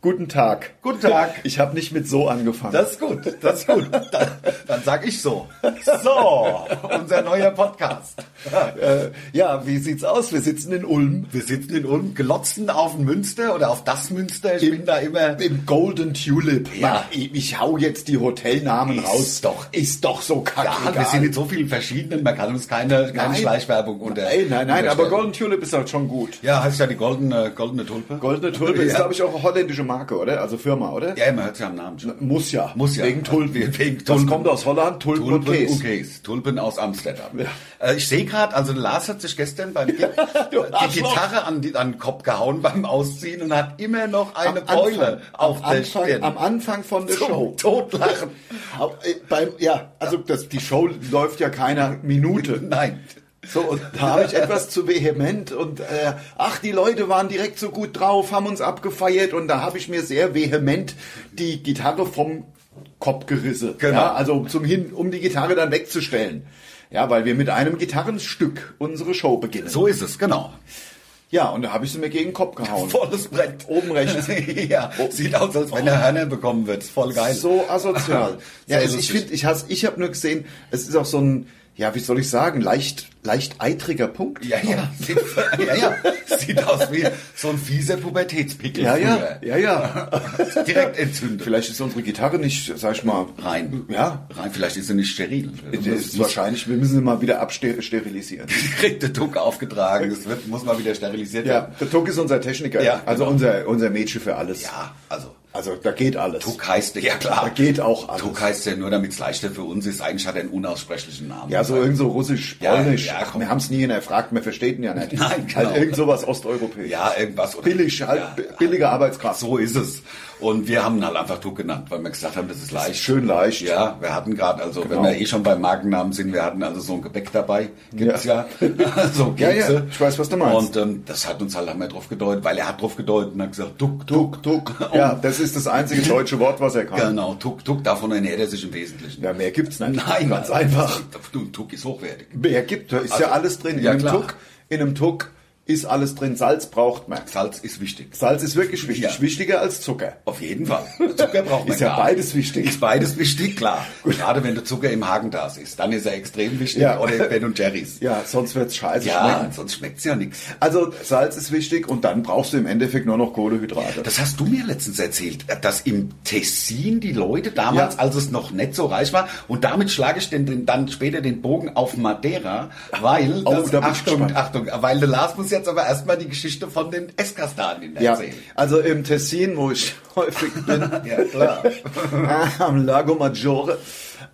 Guten Tag. Guten Tag. Ich habe nicht mit so angefangen. Das ist gut, das ist gut. Dann, dann sag ich so. So, unser neuer Podcast. äh, ja, wie sieht's aus? Wir sitzen in Ulm. Wir sitzen in Ulm, glotzen auf den Münster oder auf das Münster. Ich Im- bin da immer... Im Golden Tulip. Ja. Ich, ich hau jetzt die Hotelnamen Ist raus. doch- ist doch so kacke. Ja, wir sind in so vielen verschiedenen, man kann uns keine, keine. Schleichwerbung unter... Nein, nein, nein, aber. Golden Tulip ist halt schon gut. Ja, heißt ja die goldene, goldene Tulpe. Goldene Tulpe ist, Ja. glaube ich, auch holländische Marke, oder? Also Firma, oder? Ja, man hört ja am Namen schon. Muss ja. Muss ja. Wegen Tulpen. Wegen Das Tulpen. kommt aus Holland, Tulpen, und Tulpen Käse. und Käse. Tulpen aus Amsterdam. Ja. Äh, ich sehe gerade, also Lars hat sich gestern beim Gig die. Gitarre an, die, an den Kopf gehauen beim Ausziehen und hat immer noch eine Am Beule Anfang, auf am, der Anfang, Stirn. am Anfang von der Show. Totlachen. Äh, Beim, ja, also das, die Show läuft ja keiner Minute. Nein. So, und da habe ich etwas zu vehement und äh, ach, die Leute waren direkt so gut drauf, haben uns abgefeiert und da habe ich mir sehr vehement die Gitarre vom Kopf gerissen. Genau. Ja, also zum hin, um die Gitarre dann wegzustellen. Ja, weil wir mit einem Gitarrenstück unsere Show beginnen. So ist es, genau. Ja, und da habe ich sie mir gegen den Kopf gehauen. Volles Brett. Oben rechts. ja, sieht aus, als wenn er Hörner bekommen wird. Voll geil. So asozial. ja, Sehr also ich finde, ich hasse, ich habe nur gesehen, es ist auch so ein, ja, wie soll ich sagen, leicht, leicht eitriger Punkt. Ja, ja. Sieht, ja, ja. Sieht aus wie so ein fieser Pubertätspickel. Ja, ja, früher. ja, ja. Direkt entzündet. Vielleicht ist unsere Gitarre nicht, sag ich mal, Rein. Ja. Rein, vielleicht ist sie nicht steril. Das ist wahrscheinlich, wir müssen sie mal wieder absterilisieren. kriegt der Druck aufgetragen. Das wird, muss mal wieder sterilisiert Ja, werden. der Tuck ist unser Techniker, Ja, also genau. unser, unser Mädchen für alles. Ja, also. Also da geht alles. Tuck heißt, ja Da klar. geht auch alles. Tuck heißt ja nur, damit es leichter für uns ist. Eigentlich hat er einen unaussprechlichen Namen. Ja, so irgend so russisch, Ja, polnisch. ja, Ach, komm. wir haben es nie erfragt, wir verstehen ihn ja nicht. Nein, genau. Halt irgend sowas osteuropäisch. Ja, irgendwas. Oder, Billig, halt Ja. bi- billige Arbeitskraft. So ist es. Und wir haben ihn halt einfach Tuck genannt, weil wir gesagt haben, das ist leicht. schön leicht. Ja, wir hatten gerade, also Genau. wenn wir eh schon beim Markennamen sind, wir hatten also so ein Gebäck dabei. Gibt's ja. so Ja, ja, Kekse. ich weiß, was du meinst. Und ähm, das hat uns halt, haben wir drauf gedeutet, weil er hat drauf gedeutet und hat gesagt, Tuck, Tuck, Tuck. Ja, das ist das einzige deutsche Wort, was er kann. Genau, Tuck, Tuck, davon ernährt er sich im Wesentlichen. Ja, mehr gibt's nicht. Nein, ganz einfach. Du, Tuck ist hochwertig. Mehr gibt, da ist Also, ja alles drin. In ja, einem klar. Tuck, in einem Tuck ist alles drin. Salz braucht man. Salz ist wichtig. Salz ist wirklich wichtig. Ja. Wichtiger als Zucker. Auf jeden Fall. Zucker braucht man Ist ja beides wichtig. Ist beides wichtig, klar. Gerade wenn der Zucker im Hagen da ist, dann ist er extrem wichtig. Ja. Oder Ben und Jerry's. Ja, sonst wird's scheiße Ja, schmecken. sonst schmeckt's ja nichts. Also Salz ist wichtig und dann brauchst du im Endeffekt nur noch Kohlehydrate. Das hast du mir letztens erzählt, dass im Tessin die Leute damals, Ja. als es noch nicht so reich war, und damit schlage ich den, dann später den Bogen auf Madeira, weil, Oh, das, da Achtung. Achtung, weil der Lars muss jetzt aber erstmal die Geschichte von den Esskastanien ja, erzählen. also im Tessin, wo ich häufig bin, Ja, klar. am Lago Maggiore,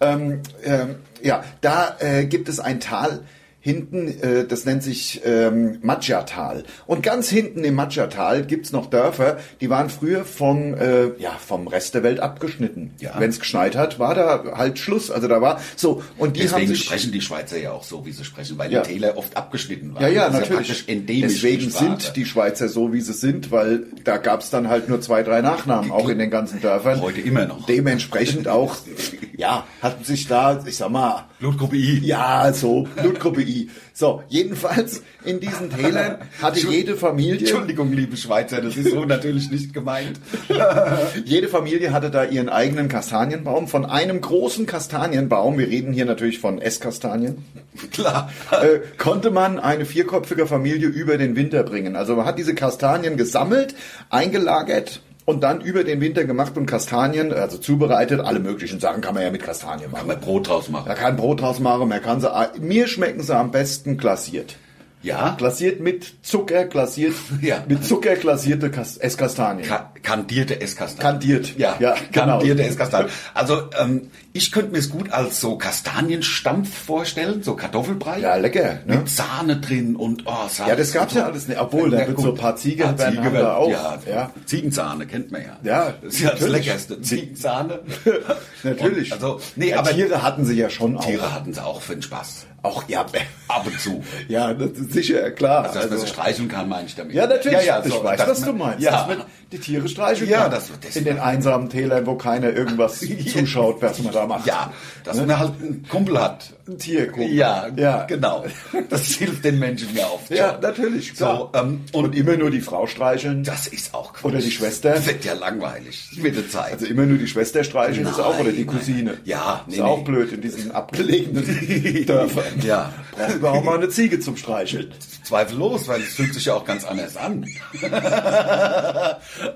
ähm, ähm, ja, da äh, gibt es ein Tal hinten, äh, das nennt sich ähm, Maggiatal. Und ganz hinten im Maggiatal gibt's noch Dörfer, die waren früher vom, äh, ja, vom Rest der Welt abgeschnitten. Ja. Wenn es geschneit hat, war da halt Schluss. Also da war so und die haben Deswegen sich sprechen die Schweizer ja auch so, wie sie sprechen, weil Ja. die Täler oft abgeschnitten waren. Ja, ja, natürlich. Deswegen die sind die Schweizer so, wie sie sind, weil da gab's dann halt nur zwei, drei Nachnamen, auch in den ganzen Dörfern. Heute immer noch. Dementsprechend auch, ja, hatten sich da, ich sag mal, Blutgruppe I. ja, so, Blutgruppe I. So, jedenfalls in diesen Tälern hatte jede Familie, Entschuldigung, liebe Schweizer, das ist so natürlich nicht gemeint. jede Familie hatte da ihren eigenen Kastanienbaum. Von einem großen Kastanienbaum, wir reden hier natürlich von Esskastanien, Klar. äh, konnte man eine vierköpfige Familie über den Winter bringen. Also man hat diese Kastanien gesammelt, eingelagert und dann über den Winter gemacht und Kastanien, also zubereitet. Alle möglichen Sachen kann man ja mit Kastanien machen. Kann man Brot draus machen. Man kann Brot draus machen, man kann sie, mir schmecken sie am besten glasiert. Ja? Glasiert mit Zucker, glasiert, Ja. mit Zucker glasierte Kas Esskastanien. Ka kandierte Esskastanien. Kandiert. Ja, Ja, genau. kandierte Esskastanien. Also ähm, ich könnte mir es gut als so Kastanienstampf vorstellen, so Kartoffelbrei. Ja, lecker, ne? Mit Sahne drin und oh, Sahne. Ja, das gab's ja alles nicht. Obwohl, da wird so ein paar Ziege werden Ziege wir auch. Ja, Ja. Ziegensahne kennt man ja. Ja, das ist ja das. Leckerste. Ziegensahne. Natürlich. Und, also, nee, ja, aber Tiere hatten sie ja schon auch. Tiere hatten sie auch für den Spaß. Auch ja, Ab und zu. ja, das ist sicher, klar. Also, dass man sie streicheln kann, meine ich damit. ja, natürlich. Ja, ja, ich so, weiß, dass was man- du meinst. Ja. Dass man die Tiere streicheln Ja, kann. das- das- In den einsamen Tälern, wo keiner irgendwas zuschaut, was man da macht. Ja, dass man halt einen Kumpel hat. Ein Tierkumpel. Ja, ja. genau. Das hilft den Menschen ja oft. Ja, schon. natürlich. So, ähm, und, und immer nur die Frau streicheln. das ist auch Quatsch. Oder die Schwester. Das wird ja langweilig mit der Zeit. Also immer nur die Schwester streicheln ist auch oder die Nein, Cousine. nein. Ja, ist nee, auch blöd in diesen abgelegenen Dörfern. Ja. Brauchen wir auch mal eine Ziege zum Streicheln. Zweifellos, weil es fühlt sich ja auch ganz anders an.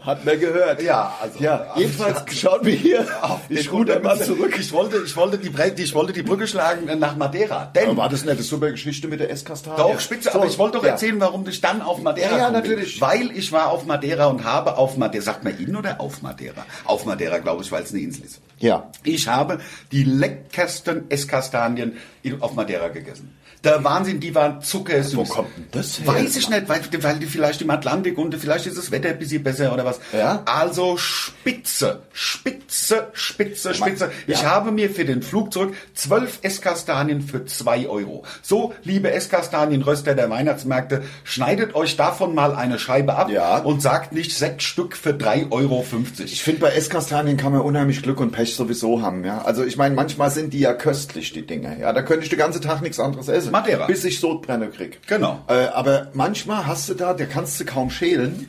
Hat man gehört. Ja, also- Ja, jedenfalls schauen wir hier ich Den ruder mal zurück. Ich wollte, ich wollte die, Bre- ich wollte die Brücke schlagen nach Madeira. Denn Aber war das nicht eine super Geschichte mit der Esskastanie? Doch, spitze, aber ich wollte doch ja. erzählen, warum ich dann auf Madeira Ja, ja, natürlich. Weil ich war auf Madeira und habe auf Madeira, sagt man in oder auf Madeira? Auf Madeira, glaube ich, weil es eine Insel ist. Ja. Ich habe die leckersten Esskastanien auf Madeira gegessen. Der Wahnsinn, die waren zuckersüß. Wo kommt denn das her? Weiß ich nicht, weil, weil die vielleicht im Atlantik und vielleicht ist das Wetter ein bisschen besser oder was. Ja. Also spitze, spitze, spitze, spitze. Ich Ja. habe mir für den Flug zurück zwölf Esskastanien für zwei Euro. So, liebe Esskastanienröster der Weihnachtsmärkte, schneidet euch davon mal eine Scheibe ab Ja. und sagt nicht sechs Stück für 3,50 Euro. Ich finde, bei Esskastanien kann man unheimlich Glück und Pech sowieso haben. Ja? Also ich meine, manchmal sind die ja köstlich, die Dinge. Ja, da könnte ich den ganzen Tag nichts anderes essen. Madeira. Bis ich Sodbrenner krieg. Genau. Äh, aber manchmal hast du da, der kannst du kaum schälen.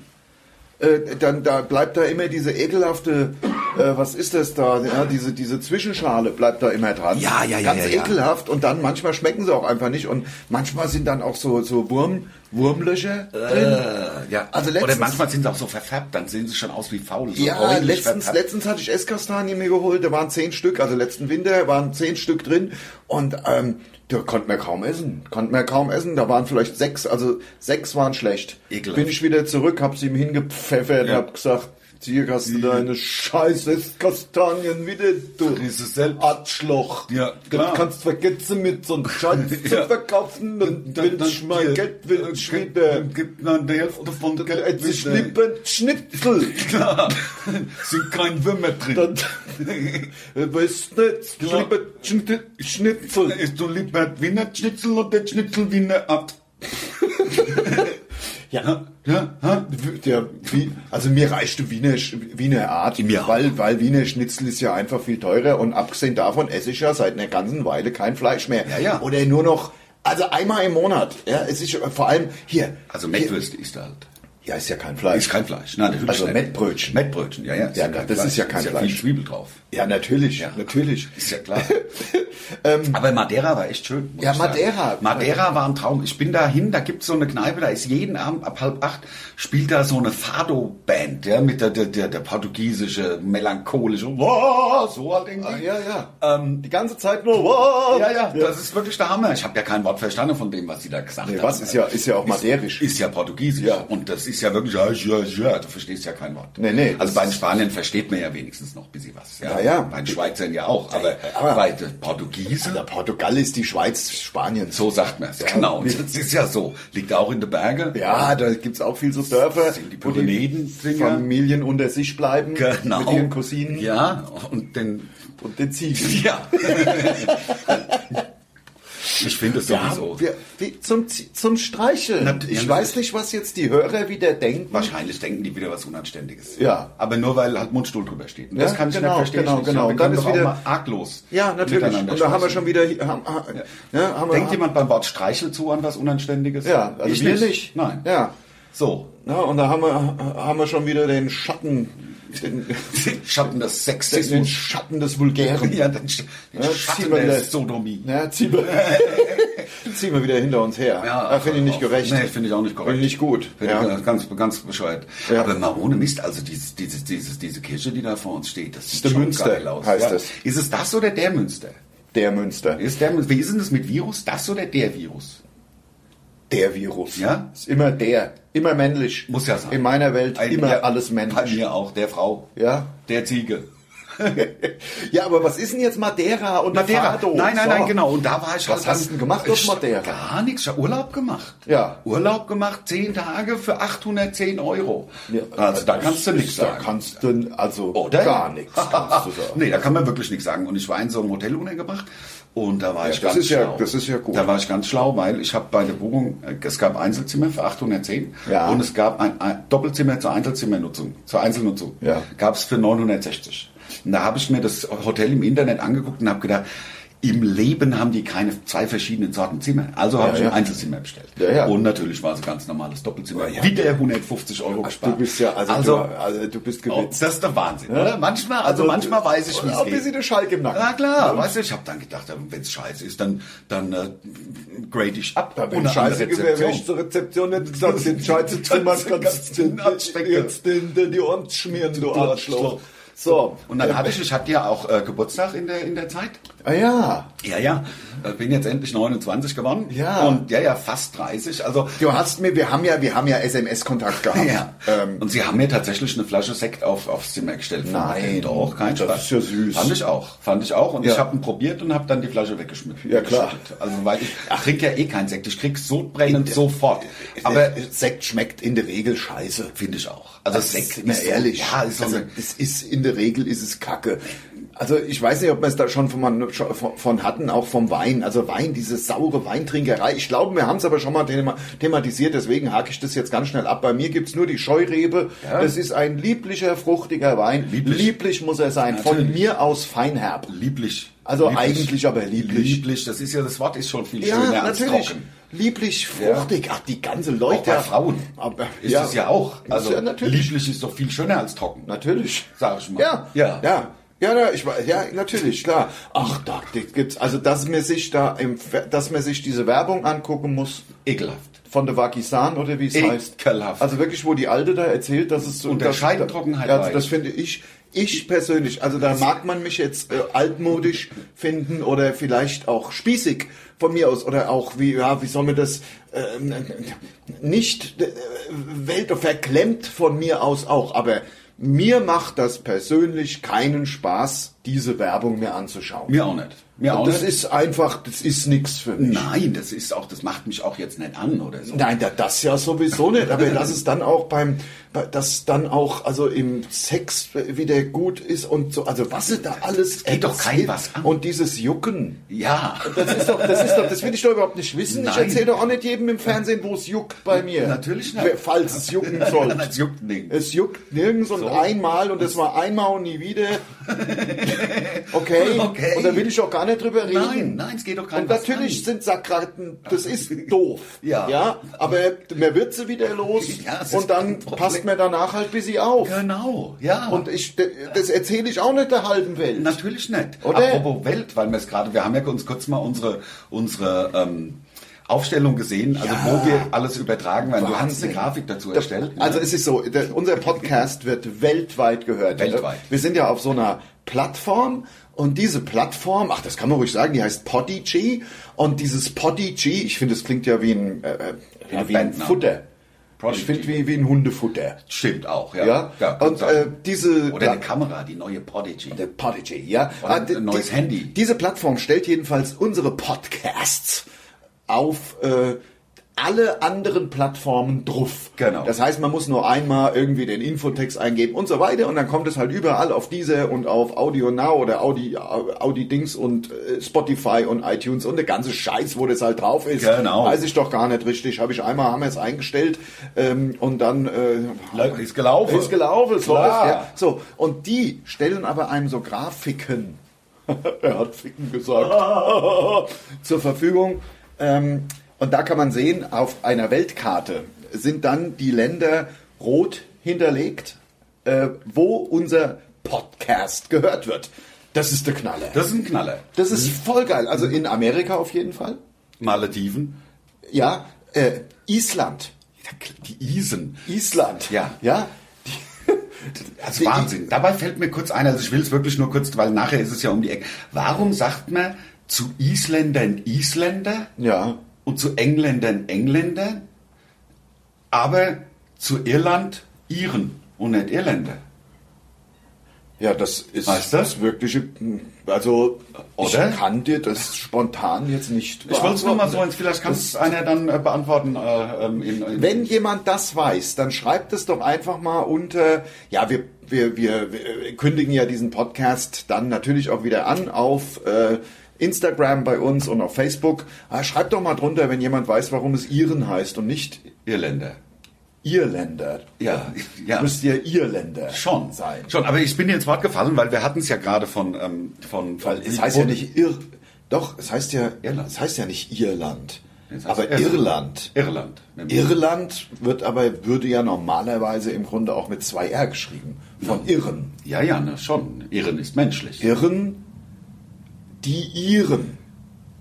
Äh, dann da bleibt da immer diese ekelhafte, äh, was ist das da? Ja, diese diese Zwischenschale bleibt da immer dran. Ja, ja, ja, Ganz ja, ja. ekelhaft und dann manchmal schmecken sie auch einfach nicht und manchmal sind dann auch so so Wurm Wurmlöcher drin. Äh, ja. Also Oder letztens- manchmal sind sie auch so verfärbt, dann sehen sie schon aus wie faul. So Ja, letztens, verfärbt. letztens hatte ich Esskastanien mir geholt, da waren zehn Stück, also letzten Winter waren zehn Stück drin und ähm, da konnte man kaum essen, konnte man kaum essen, da waren vielleicht sechs, also sechs waren schlecht. Ekelhaft. Bin ich wieder zurück, hab sie ihm hingepfeffert Ja. und hab gesagt, hier hast du deine scheiß Esskastanien wieder, du Ist es selbst. Arschloch. Ja, Du klar. kannst vergessen mit so einem Scheiß zu verkaufen und wenn ich mein Geld will, ich wieder. gibt man die Hälfte von der Jetzt ist lieber Schnitzel. Klar, sind kein Würmer drin. Dann, weißt du nicht, lieber Schnitzel. Isst du lieber Wiener Schnitzel oder Schnitzel Wiener ab? Ja. Ja? Der, also mir reicht Wiener, Wiener Art, auch. weil, weil Wiener Schnitzel ist ja einfach viel teurer und abgesehen davon esse ich ja seit einer ganzen Weile kein Fleisch mehr. Ja, ja. Oder nur noch, also einmal im Monat. Ja, es ist vor allem hier. Also Mettwürste ist halt. Ja, ist ja kein Fleisch. Ist kein Fleisch. Nein, natürlich Also nicht. Mettbrötchen. Mettbrötchen, ja, ja. Ja, das ist ja kein ist ja Fleisch. viel Zwiebel drauf. Ja, natürlich, Ja. natürlich. Ist ja klar. Aber Madeira war echt schön. Ja. Madeira. Madeira war ein Traum. Ich bin dahin, da gibt's so eine Kneipe, da ist jeden Abend ab halb acht spielt da so eine Fado-Band, ja, mit der, der, der, der portugiesische, melancholische, wow, so halt irgendwie. Ah, ja, ja. Ähm, Die ganze Zeit nur, wow. ja, ja, das ist wirklich der Hammer. Ich habe ja kein Wort verstanden von dem, was sie da gesagt Nee, haben. was? Ist ja- ist ja auch maderisch. Ist, ist ja portugiesisch. Ja. Und das ist ja wirklich, ja, ja, ja, du verstehst ja kein Wort. Nee, nee, Also bei den ist- Spaniern versteht man ja wenigstens noch ein bisschen was. Ja, ja. Bei den Schweizern ja auch. Aber, aber- bei den Portugiesen, Der Portugal ist die Schweiz Spaniens. so sagt man es. Ja. Genau. Das ist ja so. Liegt auch in den Bergen. Ja, da gibt's auch viel so Dörfer, Sind die wo die. Familien unter sich bleiben Genau. mit ihren Cousinen Ja, und den, und den Ziegen. ja. ich finde es Ja, sowieso. wir, wie, zum, zum Streicheln. Na, ich ja, weiß nicht, was jetzt die Hörer wieder denken. Wahrscheinlich denken die wieder was Unanständiges. Ja. Aber nur weil halt Mundstuhl drüber steht. Und Ja, das kann ich genau, nicht verstehen. genau, genau. Und dann ist wieder- arglos. Ja, natürlich. Und da haben wir schon wieder. Haben, ha- ja. haben wir, Denkt jemand beim Wort Streichel zu an was Unanständiges? Ja, also ich wir nicht. Nein. Ja. So. ja. Und da haben wir, haben wir schon wieder den Schatten, den, Schatten des den Sexismus. Schatten des Vulgären. Ja, den, Sch- den Ja, Schatten der wieder- Sodomie. Ja, ziehen wir, ziehen wir wieder hinter uns her. Ja, Ja, finde ich nicht gerecht. Nee, finde ich auch nicht korrekt. Finde ich gut. Finde Ja. ich ganz, ganz bescheuert. Ja. Aber mal ohne Mist, also dieses, dieses, dieses, diese Kirche, die da vor uns steht, das sieht der schon Münster, geil aus. heißt ja. es. Ist es das oder der Münster? Der Münster. Ist der, wie ist denn das mit Virus? Das oder der Virus? Der Virus. Ja? Ist immer der. Immer männlich. Muss ja sein. In meiner Welt Ein- immer ja, alles Bei männlich. mir auch, der Frau. Ja? Der Ziege. ja, aber was ist denn jetzt Madeira und Madeira. Fado? Nein, nein, So. nein, genau. Und da war ich Was halt hast du denn gemacht auf Madeira? Gar nichts. Ich Urlaub gemacht. Ja. Urlaub gemacht, zehn Tage für 810 Euro. Ja, also da kannst du nichts Da sagen. kannst du also Oder? gar nichts kannst du sagen. nee, da kann man wirklich nichts sagen. Und ich war in so einem Hotel untergebracht und da war Ja, ich das ganz ist ja- schlau. das ist ja gut. Da war ich ganz schlau, weil ich habe bei der Buchung, äh, es gab Einzelzimmer für 810 Ja. und es gab ein, ein Doppelzimmer zur Einzelzimmernutzung, zur Einzelnutzung. Ja. Gab es für 960. Und da habe ich mir das Hotel im Internet angeguckt und habe gedacht, im Leben haben die keine zwei verschiedenen Sorten Zimmer. Also habe Ja, ich ja. ein Einzelzimmer bestellt. Ja, ja. Und natürlich war es ein ganz normales Doppelzimmer. Ja. Wieder 150 Euro Du gespart. bist ja, also, also du, also du bist Oh, gewitzt. das ist der Wahnsinn, oder? Manchmal, also, manchmal weiß ich, wie es Ein bisschen geht. der Schalk im Nacken. Na klar, weißt du, ich habe dann gedacht, wenn es scheiße ist, dann, dann äh, grade ich ab. Da wenn Ohne scheiße wäre ich Rezeption. zur Rezeption nicht gesagt, den scheiße Zimmer kannst du jetzt den, den, die Ohren schmieren, du Du Arschloch. Arschloch. So. Und dann hatte ich, ich hatte ja auch äh, Geburtstag in der, in der Zeit. Ah ja. Ja, ja. Äh, Bin jetzt endlich 29 geworden. Ja. Und ja, ja, fast 30. Also Du hast mir, wir haben ja, wir haben ja SMS-Kontakt gehabt. Ja. Ähm, und sie haben mir tatsächlich eine Flasche Sekt auf, aufs Zimmer gestellt. Nein. doch, kein Das Spaß. ist ja süß. Fand ich auch, fand ich auch. Und Ja. ich habe ihn probiert und habe dann die Flasche weggeschmissen. Ja, klar. Also weil ich trinke ja eh keinen Sekt. Ich krieg sodbrennend sofort. Aber Sekt schmeckt in der Regel scheiße. finde ich auch. Also Sekt Sekt, ist so- ehrlich. Ja, ist so also, eine- das ist in der Regel ist es Kacke. Also ich weiß nicht, ob wir es da schon von, von hatten, auch vom Wein. Also Wein, diese saure Weintrinkerei. Ich glaube, wir haben es aber schon mal thema- thematisiert, deswegen hake ich das jetzt ganz schnell ab. Bei mir gibt's nur die Scheurebe. Ja. Das ist ein lieblicher, fruchtiger Wein. Lieblich. Lieblich muss er sein. Von Natürlich. mir aus feinherb. lieblich. Also lieblich. eigentlich aber lieblich. Lieblich, das ist ja, das Wort ist schon viel Ja, schöner als natürlich. trocken. Lieblich, fruchtig. Ach, die ganze Leute. Auch bei Frauen Aber, ist es ja auch. Also ja, natürlich. lieblich ist doch viel schöner als trocken. Natürlich. Sag ich mal. Ja, Ja. ja. Ja, ja, ich weiß, ja, natürlich, klar. Ach, da gibt's, also, dass man sich da im, dass man sich diese Werbung angucken muss, Ekelhaft. von der Wakisan oder wie es heißt. Ekelhaft. Also wirklich, wo die Alte da erzählt, dass es so Unterscheiden Trockenheit Ja, also das finde ich, ich persönlich, also da mag man mich jetzt äh, altmodisch finden oder vielleicht auch spießig von mir aus oder auch wie, ja, wie soll man das, ähm, nicht äh, Welt verklemmt von mir aus auch, aber mir macht das persönlich keinen Spaß, diese Werbung mir anzuschauen. Mir auch nicht. Mir auch das nicht. ist einfach, das ist nichts für mich. Nein, das ist auch, das macht mich auch jetzt nicht an oder so. Nein, da- das ja sowieso nicht. Aber dass es dann auch beim, bei- dass dann auch also im Sex wieder gut ist und so, also was sie da alles geht doch erzählt. was an. Und dieses Jucken. Ja. Das ist doch, das ist doch, das will ich doch überhaupt nicht wissen. Ich Nein. erzähle doch auch nicht jedem im Fernsehen, wo es juckt bei mir. Natürlich nicht. Falls es jucken soll. Das juckt nicht. Es juckt nirgends und So. einmal und es war einmal und nie wieder. Okay. Okay. Und da will ich auch gar nicht drüber reden. Nein, nein, es geht doch keinem Und was natürlich an. sind Sakraten, das ist doof. Ja. Ja, aber man wird sie wieder los Ja, und dann passt man danach halt bis sie auf. Genau, ja. Und ich, das erzähle ich auch nicht der halben Welt. Natürlich nicht. Oder? Apropos Welt, weil wir es gerade, wir haben ja uns kurz mal unsere, unsere ähm, Aufstellung gesehen, also Ja. wo wir alles übertragen werden. Du hast eine Grafik dazu erstellt. ne? Also es ist so, der, unser Podcast wird weltweit gehört. Weltweit. Wir sind ja auf so einer Plattform und diese Plattform, ach das kann man ruhig sagen, die heißt Podigy und dieses Podigy, ich finde es klingt ja wie ein, äh, äh, ja, ein wie ein. Futter. Prodigy. Ich finde wie, wie ein Hundefutter. Stimmt auch, ja. Ja, kann und äh, diese Oder eine Kamera, die neue Prodigy. Der Podigy, ja. Oder ein die- neues die, Handy. Diese Plattform stellt jedenfalls unsere Podcasts auf äh, alle anderen Plattformen drauf. Genau. Das heißt, man muss nur einmal irgendwie den Infotext eingeben und so weiter und dann kommt es halt überall auf diese und auf Audio Now oder Audi, Audi Dings und äh, Spotify und iTunes und der ganze Scheiß, wo das halt drauf ist. Genau. Weiß ich doch gar nicht richtig. Habe ich einmal, haben wir es eingestellt ähm, und dann äh, Ist gelaufen. ist gelaufen, es Klar. läuft, ja. So, und die stellen aber einem so Grafiken, er hat Ficken gesagt, zur Verfügung. Ähm, und da kann man sehen, auf einer Weltkarte sind dann die Länder rot hinterlegt, äh, wo unser Podcast gehört wird. Das ist der Knaller. Das ist ein Knaller. Das ist voll geil. Also in Amerika auf jeden Fall. Malediven. Ja, äh, Island. Die Isen. Island. Ja. Ja. Also Wahnsinn. Dabei fällt mir kurz ein, also ich will es wirklich nur kurz, weil nachher ist es ja um die Ecke. Warum sagt man zu Isländern Isländer Ja. Und zu Engländern Engländer, aber zu Irland Iren und nicht Irländer? Ja, das ist Weißt du? das wirkliche. Also, Oder? ich kann dir das spontan jetzt nicht. Ich wollte es nur mal so, beantworten. vielleicht kann es einer dann äh, beantworten. Äh, ähm, in, in, Wenn jemand das weiß, dann schreibt es doch einfach mal unter. Ja, wir, wir, wir, wir kündigen ja diesen Podcast dann natürlich auch wieder an auf äh, Instagram bei uns und auf Facebook. Ah, schreibt doch mal drunter, wenn jemand weiß, warum es Iren heißt und nicht Irländer. Irländer. Ja, ja. Müsst ihr Irländer Schon sein. Schon, aber ich bin dir ins Wort gefallen, weil wir hatten es ja gerade von, ähm, von, von Weil es heißt ja nicht Ir. Doch, es heißt ja, Irland. es heißt ja nicht Irland. Es heißt aber Irland. Irland. Irland. Irland wird aber, würde ja normalerweise im Grunde auch mit zwei R geschrieben. Von Irren. Ja, ja, ne, schon. Irren ist menschlich. Irren, die Iren.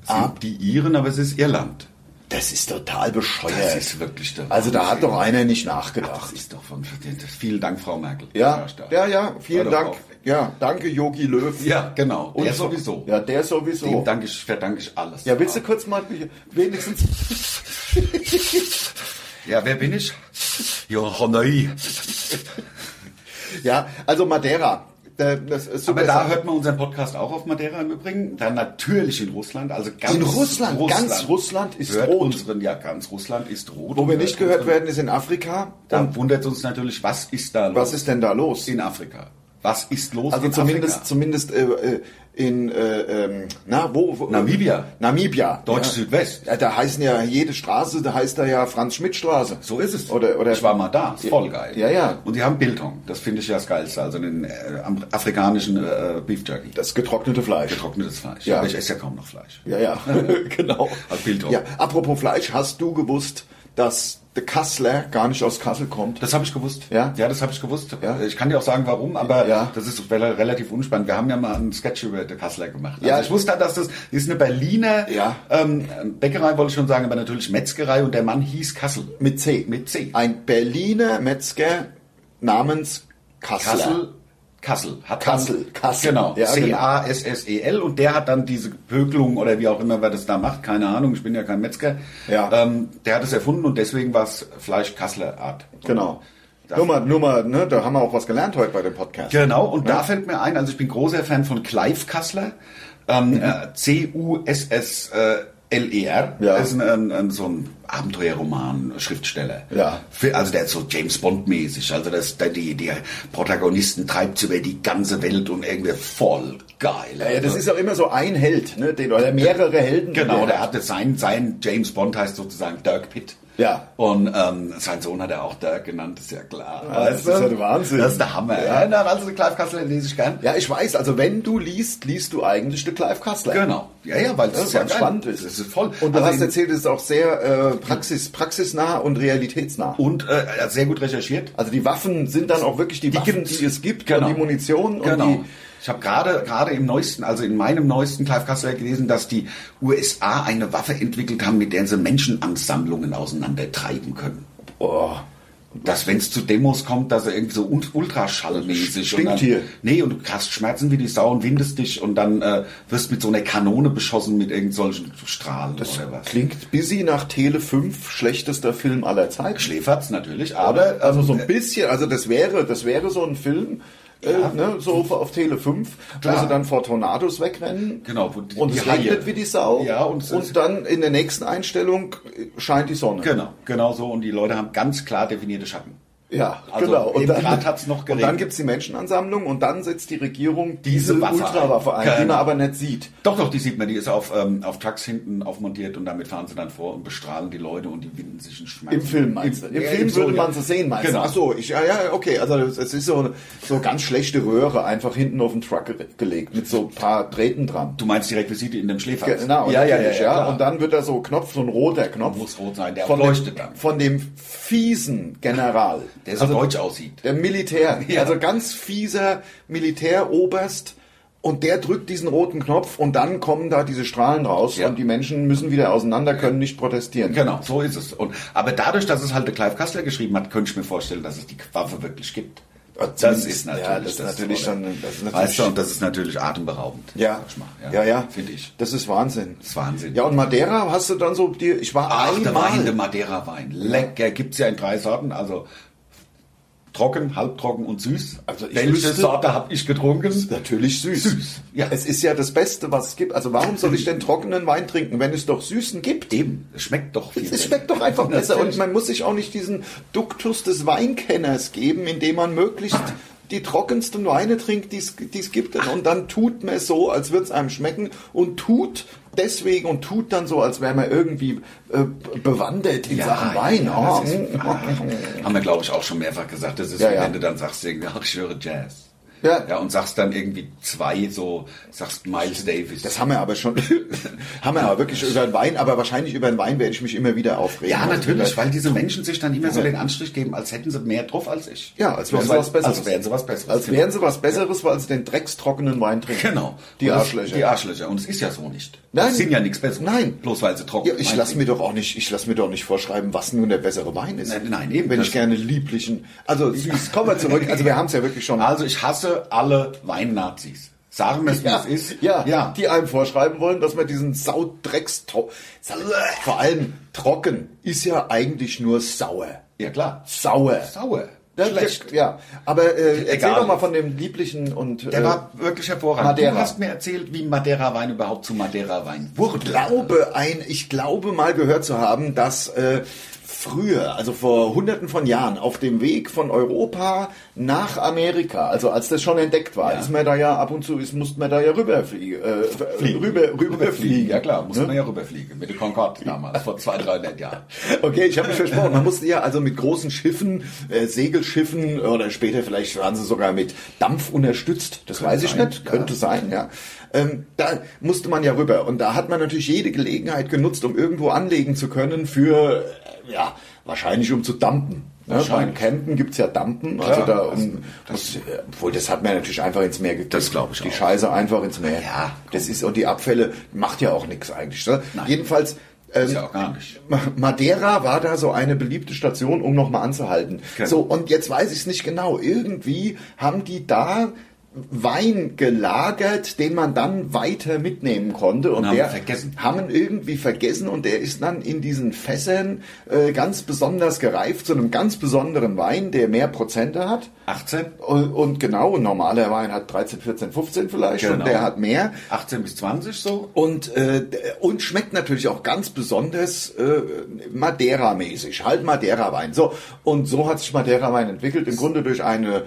Ah, die Iren, aber es ist Irland. Das ist total bescheuert. Das ist wirklich der also da hat doch einer nicht Das nachgedacht. ist doch von, vielen Dank, Frau Merkel. Ja, ja, ja, vielen Dank. auf. Ja, danke Yogi Löw. Ja, genau. Und der so- sowieso. Ja, der sowieso. Dem danke ich, verdanke ich alles. Ja, willst du kurz mal wenigstens Ja, wer bin ich? Johanna. Ja, also Madeira. Super Aber da hört man unseren Podcast auch auf Madeira im Übrigen. Dann natürlich in Russland. Also ganz In Russland, ganz Russland ist hört rot. Unseren, ja, ganz Russland ist rot. Wo wir nicht hört gehört werden, ist in Afrika. Da Und wundert uns natürlich, was ist da los? was ist denn da los? in Afrika? Was ist los Also in zumindest, Afrika? zumindest äh, äh, in äh, ähm, na wo, wo Namibia. Namibia. Deutsch ja. Südwest. Ja, da heißen ja jede Straße, da heißt da ja Franz Schmidt Straße. So ist es. Oder oder ich war mal da, ist voll geil. Ja, ja. Und die haben Biltong, das finde ich ja das Geilste, also den äh, afrikanischen äh, Beef Jerky. das getrocknete Fleisch. Getrocknetes Fleisch. Ja. Aber ich esse ja kaum noch Fleisch. Ja, ja, genau. Als Biltong. Ja, apropos Fleisch, hast du gewusst, dass der Kassler gar nicht aus Kassel kommt? Das habe ich gewusst. Ja? Ja, das habe ich gewusst. Ja. Ich kann dir auch sagen, warum, aber Ja. das ist rel- relativ unspannend. Wir haben ja mal einen Sketch über den Kassler gemacht. Ja. Also ich wusste, dass das ist eine Berliner Ja. ähm, Bäckerei, wollte ich schon sagen, aber natürlich Metzgerei und der Mann hieß Kassel. Mit C. Mit C. Ein Berliner Metzger namens Kassler. Kassel. Kassel. Hat Kassel, Dann, Kassel. Genau. Ja, genau. C-A-S-S-E-L. E Und der hat dann diese Pökelung oder wie auch immer wer das da macht, keine Ahnung, ich bin ja kein Metzger. Ja. Ähm, der hat es erfunden und deswegen war es Fleisch Kasseler Art. Genau. Nur mal, nur mal, ne, da haben wir auch was gelernt heute bei dem Podcast. Genau, und da fällt mir ein, also ich bin großer Fan von Clive Kassler, ähm, Mhm. äh, C-U-S-S-L-E-R. Ja. Das ist ein, ein, so ein Abenteuerroman-Schriftsteller. Ja. Für, also der ist so James Bond-mäßig. Also das, der, die, die Protagonisten treibt über die ganze Welt und irgendwie voll geil. Ja, ja, das ist auch immer so ein Held, ne, den, oder mehrere Helden. Genau, der der hatte sein, sein James Bond heißt sozusagen Dirk Pitt. Ja. Und ähm, sein Sohn hat er auch Dirk genannt, ist ja klar. Ja, das ist ja der Wahnsinn. Das ist der Hammer. Ja. Ja, na, also Clive Kassler lese ich gern. Ja, ich weiß, also wenn du liest, liest du eigentlich den Clive Kassler. Genau. Ja, ja, weil Das das ist ja geil. spannend ist. Das ist voll. Und du Also hast erzählt, es ist auch sehr äh, praxis, praxisnah und realitätsnah. und äh, er hat sehr gut recherchiert. Also die Waffen sind dann auch wirklich die, Waffen, gibt's. die es gibt Genau. und die Munition Genau. und die Ich habe gerade gerade im neuesten, also in meinem neuesten Clive Kassler gelesen, dass die USA eine Waffe entwickelt haben, mit der sie Menschenansammlungen auseinandertreiben können. oh, Dass wenn es zu Demos kommt, dass er irgendwie so ultraschallmäßig und Stinktier. dann, nee und du hast Schmerzen wie die Sau und windest dich und dann äh, wirst mit so einer Kanone beschossen mit irgend solchen Strahlen das oder was. klingt busy nach Tele 5 schlechtester Film aller Zeiten. Schläfert's natürlich, aber Aber also so ähm, ein bisschen, also das wäre, das wäre so ein Film, äh, ne, so auf Tele 5, wo Klar. sie dann vor Tornados wegrennen. Genau, wo die- und die es Haie. regnet wie die Sau. Ja, und und, dann in der nächsten Einstellung scheint die Sonne. Genau, genau so. Und die Leute haben ganz klar definierte Schatten. Ja, Also genau. eben grad hat's noch und dann gibt's die Menschenansammlung und dann setzt die Regierung Diese diese, Waffe Ultrawaffe ein. ein, die Genau. man aber nicht sieht. Doch, doch, die sieht man, die ist auf, ähm, auf Trucks hinten aufmontiert und damit fahren sie dann vor und bestrahlen die Leute und die winden sich in Schmerz. Im Film meinst du? Im ja, Film so, würde ja. man sie sehen, meinst Genau. du? Ach so, ich, ja, ja, okay. Also es ist so, so ganz schlechte Röhre einfach hinten auf den Truck ge- gelegt mit so ein paar Drähten dran. Du meinst die Requisite in dem Schläfer? Genau, ja, ja, ja, ja, klar. Und dann wird da so Knopf, so ein roter Knopf. Muss rot sein, der von leuchtet dem, dann. Von dem fiesen General. Der so deutsch aussieht. Der Militär. Ja. Also ganz fieser Militäroberst. Und der drückt diesen roten Knopf und dann kommen da diese Strahlen raus Ja. und die Menschen müssen wieder auseinander, können nicht protestieren. Genau, so ist es. Und, aber dadurch, dass es halt der Clive Kassler geschrieben hat, könnte ich mir vorstellen, dass es die Waffe wirklich gibt. Das ist natürlich ja, das ist natürlich Tolle. dann- das ist natürlich- weißt du, und das ist natürlich atemberaubend. Ja, ja, ja. Finde ich. Das ist Wahnsinn. Das ist Wahnsinn. Ja, und Madeira hast du dann so, die, ich war Ach, der einmal. Wein, der Madeira-Wein. Lecker. Gibt's ja in drei Sorten. Also trocken, halbtrocken und süß. Also ich Welche wüsste- Sorte habe ich getrunken? Natürlich süß. Süß, ja. Es ist ja das Beste, was es gibt. Also warum soll ich denn trockenen Wein trinken, wenn es doch süßen gibt? Eben, es schmeckt doch viel. Es schmeckt doch einfach besser und man muss sich auch nicht diesen Duktus des Weinkenners geben, indem man möglichst die trockensten Weine trinkt, die es die es gibt und dann tut man so, als würde es einem schmecken und tut deswegen und tut dann so, als wäre man irgendwie äh, bewandert in Sachen Wein. Ja, Oh, ist, mm, ah, haben wir, glaube ich, auch schon mehrfach gesagt. Das ist, Ja, ja. wenn du dann sagst, irgendwie, ach, ich höre Jazz. Ja. ja. Und sagst dann irgendwie zwei, so, sagst Miles Davis. Das haben wir aber schon, haben wir aber wirklich über den Wein, aber wahrscheinlich über den Wein werde ich mich immer wieder aufregen. ja, Also natürlich, weil diese Menschen sich dann immer so den Anstrich geben, als hätten sie mehr drauf als ich. Ja, als wären sie was Besseres. Als wären sie was Besseres. Als wären sie was Besseres, weil sie den dreckstrockenen Wein trinken. Genau. Die Und Arschlöcher. Die Arschlöcher. Und es ist ja so nicht. Nein. Das sind ja nichts Besseres. Nein. Bloß weil sie trocken Ja, ich lasse mir doch auch nicht, ich lasse mir doch nicht vorschreiben, was nun der bessere Wein ist. Nein, nein, eben. Wenn ich gerne lieblichen, also süß. Kommen wir zurück. Also wir haben es ja wirklich schon. Also ich hasse alle Weinnazis. Sagen wir es, wie ja, es ist. ja, ja. die einem vorschreiben wollen, dass man diesen Saudrecks, vor allem trocken, ist ja eigentlich nur sauer. Ja, klar. Sauer. Sauer. Schlecht. Ja, aber äh, erzähl doch mal von dem lieblichen und Der äh, war wirklich hervorragend. Madeira. Du hast mir erzählt, wie Madeira-Wein überhaupt zu Madeira-Wein Ich wurde. glaube, ein, ich glaube mal gehört zu haben, dass äh, früher, also vor hunderten von Jahren, auf dem Weg von Europa nach Amerika, also als das schon entdeckt war, Ja. ist man da ja ab und zu, ist, musste man da ja rüberfliegen, äh, rüber, rüberfliegen. Ja klar, musste Ne? man ja rüberfliegen. Mit der Concorde damals, vor zwei, dreihundert Jahren. Okay, ich habe mich versprochen. Man musste ja also mit großen Schiffen, äh, Segelschiffen oder später vielleicht waren sie sogar mit Dampf unterstützt. Das weiß ich sein, nicht, ja. könnte sein, ja. Ähm, da musste man ja rüber und da hat man natürlich jede Gelegenheit genutzt, um irgendwo anlegen zu können für, äh, ja, wahrscheinlich um zu dampen. Ne? Beim. Campen gibt's ja Dampen, Klar, also da das- um, muss, äh, obwohl das hat man natürlich einfach ins Meer gekippt. Das glaub ich Die auch. Scheiße einfach ins Meer. Ja, das ist und die Abfälle macht ja auch nichts eigentlich. Ne? Jedenfalls ähm, ja Madeira war da so eine beliebte Station, um nochmal anzuhalten. Genau. So, und jetzt weiß ich es nicht genau. Irgendwie haben die da Wein gelagert, den man dann weiter mitnehmen konnte. Und haben der vergessen. haben irgendwie vergessen und der ist dann in diesen Fässern äh, ganz besonders gereift zu einem ganz besonderen Wein, der mehr Prozente hat. 18? Und, und genau, ein normaler Wein hat 13, 14, 15 vielleicht und Genau. der hat mehr. 18 bis 20 so? Und, äh, und schmeckt natürlich auch ganz besonders äh, Madeira-mäßig, halt Madeira-Wein. So, und so hat sich Madeira-Wein entwickelt, im Grunde durch eine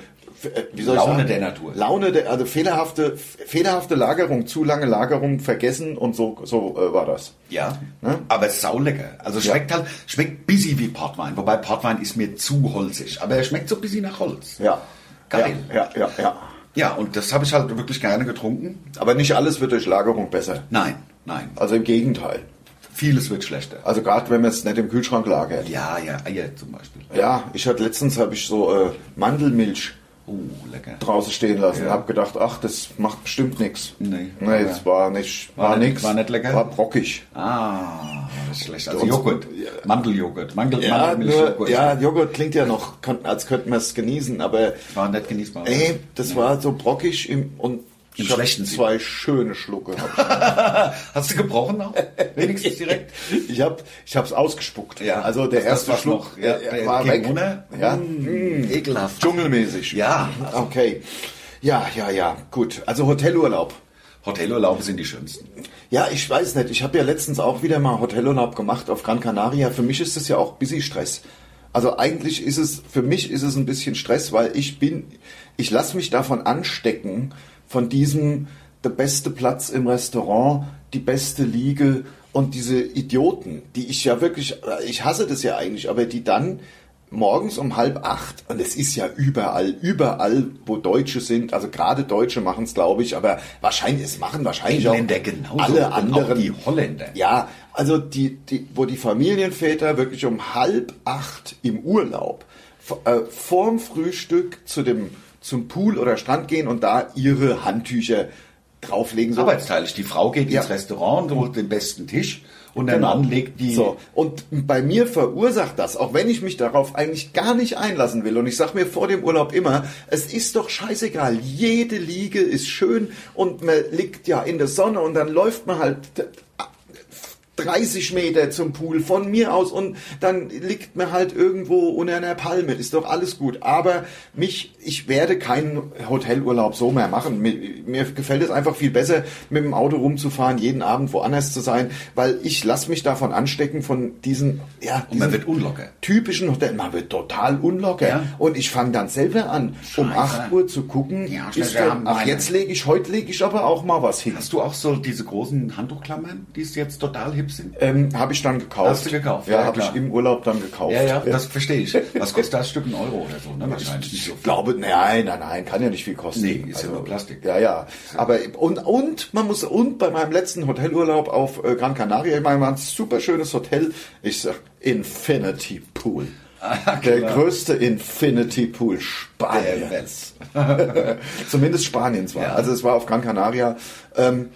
wie soll ich Laune sagen? der Natur. Laune der, also fehlerhafte, fehlerhafte Lagerung, zu lange Lagerung vergessen und so, so äh, war das. Ja. Ne? Aber es ist saulecker. Also schmeckt halt, schmeckt busy wie Portwein. Wobei Portwein ist mir zu holzig. Aber er schmeckt so busy nach Holz. Ja. Geil. Ja, ja, ja. ja. Ja, und das habe ich halt wirklich gerne getrunken. Aber nicht alles wird durch Lagerung besser. Nein, nein. Also im Gegenteil. Vieles wird schlechter. Also gerade wenn man es nicht im Kühlschrank lagert. Ja, ja, Eier zum Beispiel. Ja, ich hatte letztens habe ich so äh, Mandelmilch Oh, lecker. draußen stehen lassen. Ja. Hab gedacht, ach, das macht bestimmt nichts. Nee. nee, es war nicht, war, War nix. war nicht lecker? War brockig. Ah, das ist schlecht. Also Joghurt. Mandeljoghurt. Mandel, Ja, nur, Mandelmilchjoghurt. ja, Joghurt klingt ja noch, als könnten wir es genießen, aber War nicht genießbar. ey, das war so brockig im, und Im ich hab schlechten Sinn. zwei schöne Schlucke. Hab Hast du gebrochen noch? Wenigstens direkt? ich habe ich hab's ausgespuckt. Ja, also der das- erste Schluck. Ja, der war weg. runter. Ja, Mm, ekelhaft. dschungelmäßig. Ja. Okay. Ja, ja, ja, gut. Also Hotelurlaub. Hotelurlaube sind die schönsten. Ja, ich weiß nicht. Ich habe ja letztens auch wieder mal Hotelurlaub gemacht auf Gran Canaria. Für mich ist das ja auch busy Stress. Also eigentlich ist es, für mich ist es ein bisschen Stress, weil ich bin, ich lasse mich davon anstecken, von diesem, der beste Platz im Restaurant, die beste Liege und diese Idioten, die ich ja wirklich, ich hasse das ja eigentlich, aber die dann morgens um halb acht, und es ist ja überall, überall, wo Deutsche sind, also gerade Deutsche machen es, glaube ich, aber wahrscheinlich, es machen wahrscheinlich Engländer auch genauso alle anderen. die Holländer. Ja, also die, die, wo die Familienväter wirklich um halb acht im Urlaub äh, vorm Frühstück zu dem, zum Pool oder Strand gehen und da ihre Handtücher drauflegen. So. Arbeitsteilig. Die Frau geht Ja. ins Restaurant und holt den besten Tisch und der Genau. Mann legt die. So, und bei mir verursacht das, auch wenn ich mich darauf eigentlich gar nicht einlassen will. Und ich sage mir vor dem Urlaub immer, es ist doch scheißegal, jede Liege ist schön und man liegt ja in der Sonne und dann läuft man halt 30 Meter zum Pool von mir aus und dann liegt mir halt irgendwo unter einer Palme. Ist doch alles gut. Aber mich, ich werde keinen Hotelurlaub so mehr machen. Mir, mir gefällt es einfach viel besser, mit dem Auto rumzufahren, jeden Abend woanders zu sein, weil ich lasse mich davon anstecken von diesen, ja, Und man diesen wird unlocker. typischen Hotel. Man wird total unlocker. Ja. Und ich fange dann selber an, um Scheiße. 8 Uhr zu gucken. Ja, ist haben ach, jetzt lege ich, heute lege ich aber auch mal was hin. Hast du auch so diese großen Handtuchklammern, die es jetzt total hip sind? Ähm, habe ich dann gekauft. Hast du gekauft? Ja, Ja, habe ich im Urlaub dann gekauft. Ja, ja, das verstehe ich. Was kostet das Stück? Ein Euro oder so, ne? Wahrscheinlich nicht so Ich glaube, nein, nein, nein, kann ja nicht viel kosten. Also, Nee, ist ja nur Plastik. Ja, ja. Aber und und man muss und bei meinem letzten Hotelurlaub auf äh, Gran Canaria, ich meine, war ein super schönes Hotel. Ich sag Infinity Pool. Ah, Der größte Infinity Pool Spaniens. Zumindest Spaniens war. Ja. Also es war auf Gran Canaria. Ähm,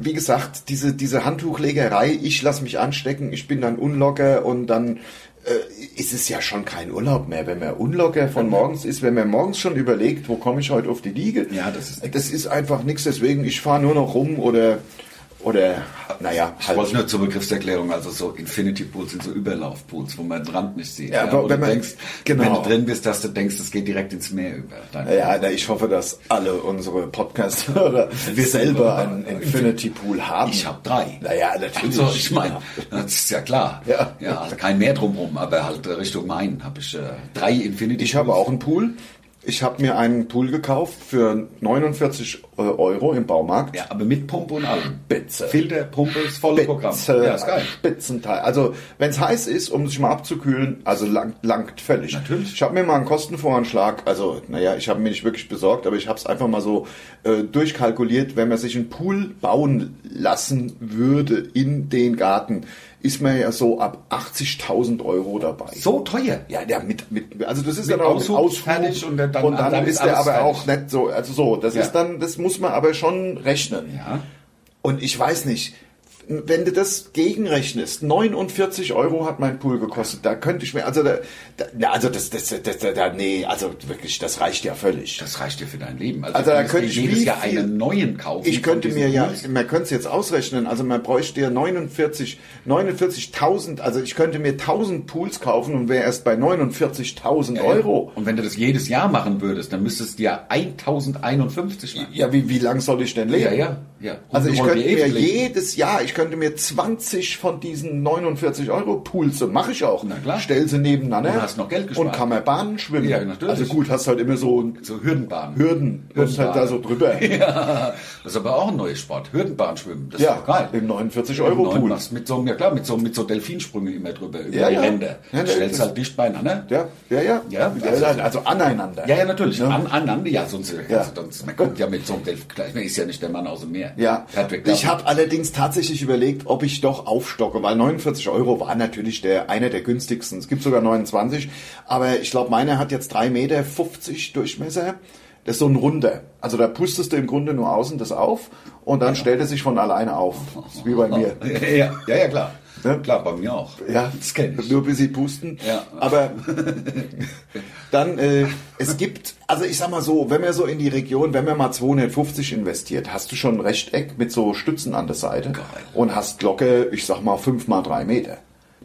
wie gesagt, diese, diese Handtuchlegerei, ich lasse mich anstecken, ich bin dann unlocker und dann äh, ist es ja schon kein Urlaub mehr, wenn man unlocker von morgens ist, wenn man morgens schon überlegt, wo komme ich heute auf die Liege. Ja, das ist. Das ist einfach nichts, deswegen ich fahre nur noch rum oder oder naja, Ich halt. wollte nur zur Begriffserklärung, also so Infinity Pools sind so Überlaufpools, wo man den Rand nicht sieht. Ja, aber wo wenn du man- denkst, genau. wenn du drin bist, dass du denkst, es geht direkt ins Meer über. Dein Ja, na, ich hoffe, dass alle unsere Podcast-Hörer selber einen Infinity Pool haben. Ich habe drei. Naja, natürlich. Also ich meine, das ist ja klar. Ja. ja also kein Meer drumherum, aber halt Richtung Main habe ich äh, drei Infinity Ich habe auch einen Pool. Ich habe mir einen Pool gekauft für 49 Euro im Baumarkt. Ja, aber mit Pumpe und allem. Bitte. Filter, Pumpe, das volle Programm. Spitze, Ja, ist geil. Spitzenteil. Also wenn es heiß ist, um sich mal abzukühlen, also langt, langt völlig. Natürlich. Ich habe mir mal einen Kostenvoranschlag, also naja, ich habe mir nicht wirklich besorgt, aber ich habe es einfach mal so äh, durchkalkuliert, wenn man sich einen Pool bauen lassen würde in den Garten, ist man ja so ab 80.000 Euro dabei. So teuer. Ja, ja, mit, mit, also das ist Mit dann auch Ausflug fertig und dann- und dann, dann ist der aber fertig. auch nicht so, also so, das Ja. ist dann, das muss man aber schon rechnen. Ja. Und ich weiß nicht, wenn du das gegenrechnest, 49 Euro hat mein Pool gekostet, da könnte ich mir, also da, da also das, das, das, das, da, nee, also wirklich, das reicht ja völlig. Das reicht dir für dein Leben. Also, Also da könnte ich jedes Jahr viel- einen neuen kaufen. Ich könnte mir ja, Pools. man könnte es jetzt ausrechnen, also man bräuchte ja 49, 49.000, also ich könnte mir 1000 Pools kaufen und wäre erst bei 49.000 Ja, ja. Euro. Und wenn du das jedes Jahr machen würdest, dann müsstest du ja 1051 machen. Ja, wie, wie lang soll ich denn leben? Ja, ja, ja. Und Also ich könnte mir leben. jedes Jahr, ich könnte mir 20 von diesen 49 Euro Pools, mache ich auch. Na klar. Stell sie nebeneinander. Und hast noch Geld gespart. Und kann man Bahnen schwimmen. Ja, natürlich. Also gut, hast halt immer so So Hürdenbahn. Hürden, hörst halt da so drüber. Ja, das ist aber auch ein neues Sport. Hürdenbahn schwimmen. Das Ja, ist doch geil. im 49 Im Euro Pool. machst mit so, ja klar, mit so, mit so Delfinsprüngen immer drüber, über Ja, die ja. Ränder. Ja, stellst halt dicht beieinander. Ja, ja, ja. Ja, also, also- aneinander. Ja, ja, natürlich. Ja. An, aneinander, ja, sonst, Ja. Sonst man kommt ja mit so einem Delfin, klar, man ist ja nicht der Mann aus dem Meer. Ja, ich habe allerdings tatsächlich überlegt, ob ich doch aufstocke, weil 49 Euro war natürlich der einer der günstigsten. Es gibt sogar 29, aber ich glaube, meiner hat jetzt 3,50 Meter Durchmesser. Das ist so ein runder. Also da pustest du im Grunde nur außen das auf und dann stellt er sich von alleine auf. Das ist wie bei mir. Ja, ja, ja, klar. Ne? Klar, bei mir auch. Ja, das kenne ich. Nur bis sie pusten. Ja. Aber dann, äh, es gibt, also ich sag mal so, wenn man so in die Region, wenn man mal 250 investiert, hast du schon ein Rechteck mit so Stützen an der Seite Geil. und hast Glocke, ich sag mal, 5 mal 3 Meter.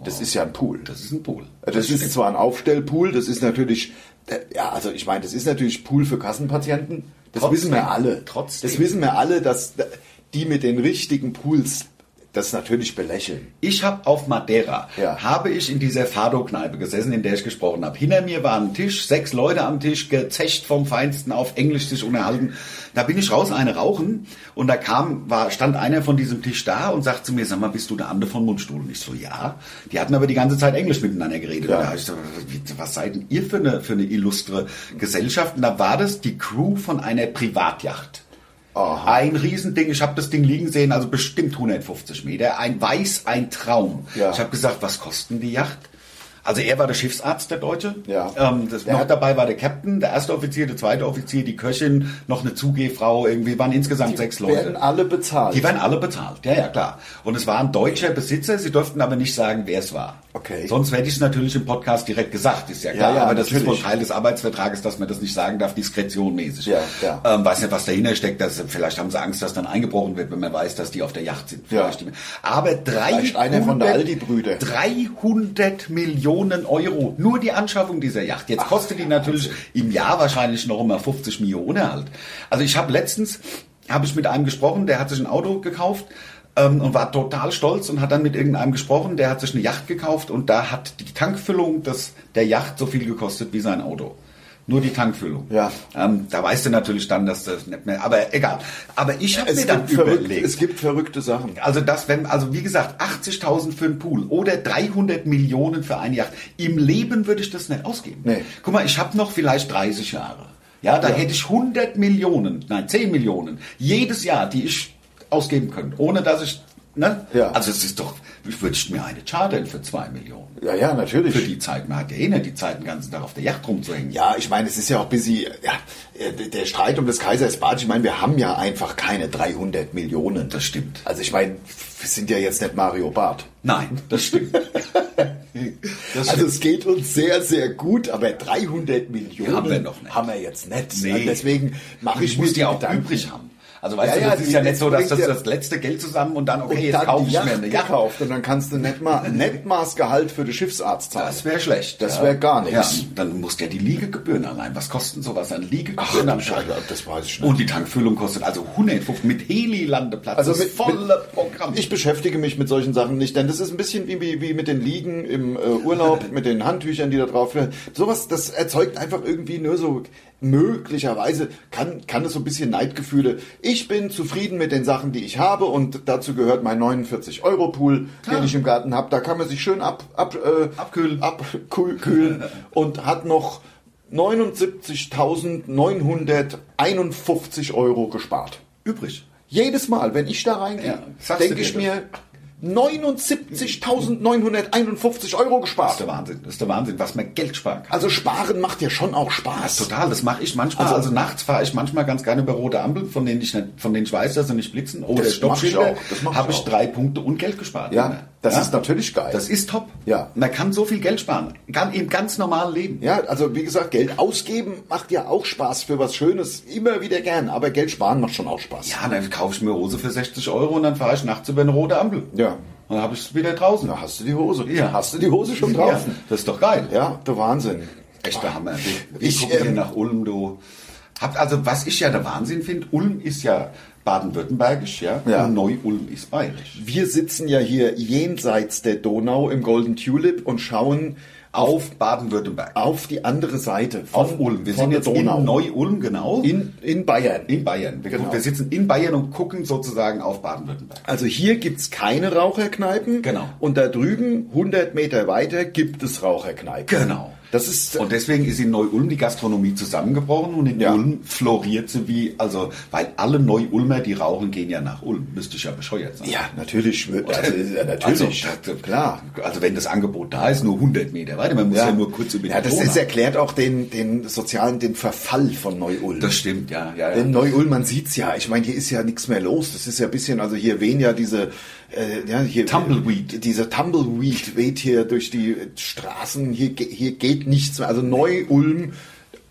Das ist ja ein Pool. Das ist ein Pool. Das ist zwar ein Aufstellpool, das ist natürlich, äh, ja, also ich meine, das ist natürlich Pool für Kassenpatienten. Das Trotzdem. wissen wir alle. Trotzdem. Das wissen wir alle, dass die mit den richtigen Pools das natürlich belächeln. Ich habe auf Madeira, Ja. habe ich in dieser Fado-Kneipe gesessen, in der ich gesprochen habe. Hinter mir war ein Tisch, sechs Leute am Tisch, gezecht vom Feinsten, auf Englisch sich unterhalten. Da bin ich raus, eine rauchen und da kam, war, stand einer von diesem Tisch da und sagt zu mir, sag mal, bist du der Ande von Mundstuhl? Und ich so, ja. Die hatten aber die ganze Zeit Englisch miteinander geredet. Ja. Und da ich so, was seid denn ihr für eine, für eine illustre Gesellschaft? Und da war das die Crew von einer Privatjacht. Aha. Ein Riesending, ich habe das Ding liegen sehen, also bestimmt 150 Meter. Ein Weiß, ein Traum. Ja. Ich habe gesagt, was kosten die Yacht? Also er war der Schiffsarzt, der Deutsche. Ja. Ähm, das, Der noch dabei war der Captain, der erste Offizier, der zweite Offizier, die Köchin, noch eine Zugehfrau, irgendwie waren insgesamt sechs Leute. Werden alle bezahlt. Die werden alle bezahlt, ja, ja, klar. Und es war ein deutscher Besitzer, sie durften aber nicht sagen, wer es war. Okay. Sonst hätte ich es natürlich im Podcast direkt gesagt, ist ja klar. Ja, ja, aber das ist natürlich. wohl Teil des Arbeitsvertrages, dass man das nicht sagen darf, diskretionmäßig. Ja, ja. Ähm, weiß nicht, was dahinter steckt. Dass, vielleicht haben sie Angst, dass dann eingebrochen wird, wenn man weiß, dass die auf der Yacht sind. Ja. Aber 300, Vielleicht einer von der Aldi-Brüder. 300 Millionen Euro. Nur die Anschaffung dieser Yacht. Jetzt kostet die natürlich im Jahr wahrscheinlich noch immer 50 Millionen halt. Also ich habe letztens, habe ich mit einem gesprochen, der hat sich ein Auto gekauft ähm, und war total stolz und hat dann mit irgendeinem gesprochen, der hat sich eine Yacht gekauft und da hat die Tankfüllung des, der Yacht so viel gekostet wie sein Auto. Nur die Tankfüllung. Ja. Ähm, da weißt du natürlich dann, dass das nicht mehr, aber egal. Aber ich habe mir Es dann verrückt, überlegt. es gibt verrückte Sachen. Also das, wenn, also wie gesagt, 80.000 für einen Pool oder 300 Millionen für eine Yacht. Im Leben würde ich das nicht ausgeben. Nee. Guck mal, ich habe noch vielleicht 30 Jahre. Ja, da Ja. hätte ich 100 Millionen, nein, 10 Millionen jedes Jahr, die ich ausgeben könnte, ohne dass ich, ne? Ja. Also es ist doch, ich würde mir eine chartern für 2 Millionen. Ja, ja, natürlich. Für die Zeit, man hat ja eh nicht die Zeit, den ganzen Tag auf der Yacht rumzuhängen. Ja, ich meine, es ist ja auch ein bisschen, ja, äh, der Streit um das Kaisers Bad, ich meine, wir haben ja einfach keine 300 Millionen. Das stimmt. Also ich meine, wir sind ja jetzt nicht Mario Barth. Nein, das stimmt. Das Also es geht uns sehr, sehr gut, aber 300 Millionen Haben wir noch nicht. haben wir jetzt nicht. Nee. Deswegen mache ich ich muss die auch Gedanken. übrig haben. Also weißt Ja, du, ja, das ist die- ja nicht so, dass das ja- das letzte Geld zusammen und dann, okay, Und jetzt dann kaufe ich mir eine Yacht. gekauft und dann kannst du nicht mal Netmaßgehalt für den Schiffsarzt zahlen. Das wäre schlecht. Das wäre gar nichts. Ja, dann musst du ja die Liegegebühren allein. Was kosten sowas an Ach, Liegegebühren? am Scheiße, das weiß ich nicht. Und die Tankfüllung kostet also 150 mit Heli-Landeplatz. Also mit ist volle Programm. Ich beschäftige mich mit solchen Sachen nicht, denn das ist ein bisschen wie, wie, wie mit den Liegen im äh, Urlaub, mit den Handtüchern, die da drauf. Sowas, das erzeugt einfach irgendwie nur so, möglicherweise kann, kann es so ein bisschen Neidgefühle. Ich bin zufrieden mit den Sachen, die ich habe und dazu gehört mein 49-Euro-Pool, Klar. den ich im Garten habe. Da kann man sich schön ab, ab, äh, Abkühlen. abkühlen und hat noch 79.951 Euro gespart. übrig. Jedes Mal, wenn ich da reingehe, Ja, denke ich mir, 79.951 Euro Das ist gespart. der Wahnsinn. Das ist der Wahnsinn, was man Geld sparen kann. Also sparen macht ja schon auch Spaß. Total, das mache ich manchmal. Also- Also, nachts fahre ich manchmal ganz gerne über rote Ampeln, von denen ich nicht, von denen ich weiß, dass sie nicht blitzen. Oder Das mach ich Stoppschilder. auch, das mach ich Habe drei Punkte und Geld gespart. Ja, immer. Das ist natürlich geil. Das ist top. Ja. Man kann so viel Geld sparen. Kann im ganz normalen Leben. Ja, also wie gesagt, Geld ausgeben macht ja auch Spaß für was Schönes, immer wieder gern. Aber Geld sparen macht schon auch Spaß. Ja, dann kaufe ich mir Hose für 60 Euro und dann fahre ich nachts über eine rote Ampel. Ja. Und dann habe ich es wieder draußen. Da hast du die Hose. Ja. Hast du die Hose schon drauf? Ja, das ist doch geil. Ja, der Wahnsinn. Echter Hammer. Ich, Ich, ich gucke ähm, nach Ulm, du. Habt, also, was ich ja der Wahnsinn finde, Ulm ist ja baden-württembergisch, ja, Ja. und Neu-Ulm ist bayerisch. Wir sitzen ja hier jenseits der Donau im Golden Tulip und schauen Auf Baden-Württemberg. auf die andere Seite von, Auf Ulm. Wir sind jetzt in Donau. Neu-Ulm, genau. in, in Bayern. in Bayern. Wir, Genau. wir sitzen in Bayern und gucken sozusagen auf Baden-Württemberg. Also hier gibt's keine Raucherkneipen. Genau. Und da drüben, 100 Meter weiter, gibt es Raucherkneipen. Genau. Das ist, Und deswegen ist in Neu-Ulm die Gastronomie zusammengebrochen und in Ja. Ulm floriert sie wie, also, weil alle Neu-Ulmer, die rauchen, gehen ja nach Ulm. Müsste ich ja bescheuert sein. ja, natürlich. Also, ja, natürlich. Also, klar. Also wenn das Angebot da ist, nur 100 Meter weiter. Man muss ja, nur kurz über ja, die das Donau. ist, erklärt auch den, den sozialen, den Verfall von Neu-Ulm. Das stimmt, ja. ja, ja. Denn Neu-Ulm, man sieht's ja. Ich meine, hier ist ja nichts mehr los. Das ist ja ein bisschen, also hier wehen ja diese, äh, ja, hier, Tumbleweed. Dieser Tumbleweed weht hier durch die Straßen. Hier, hier geht nichts mehr. Also Neu-Ulm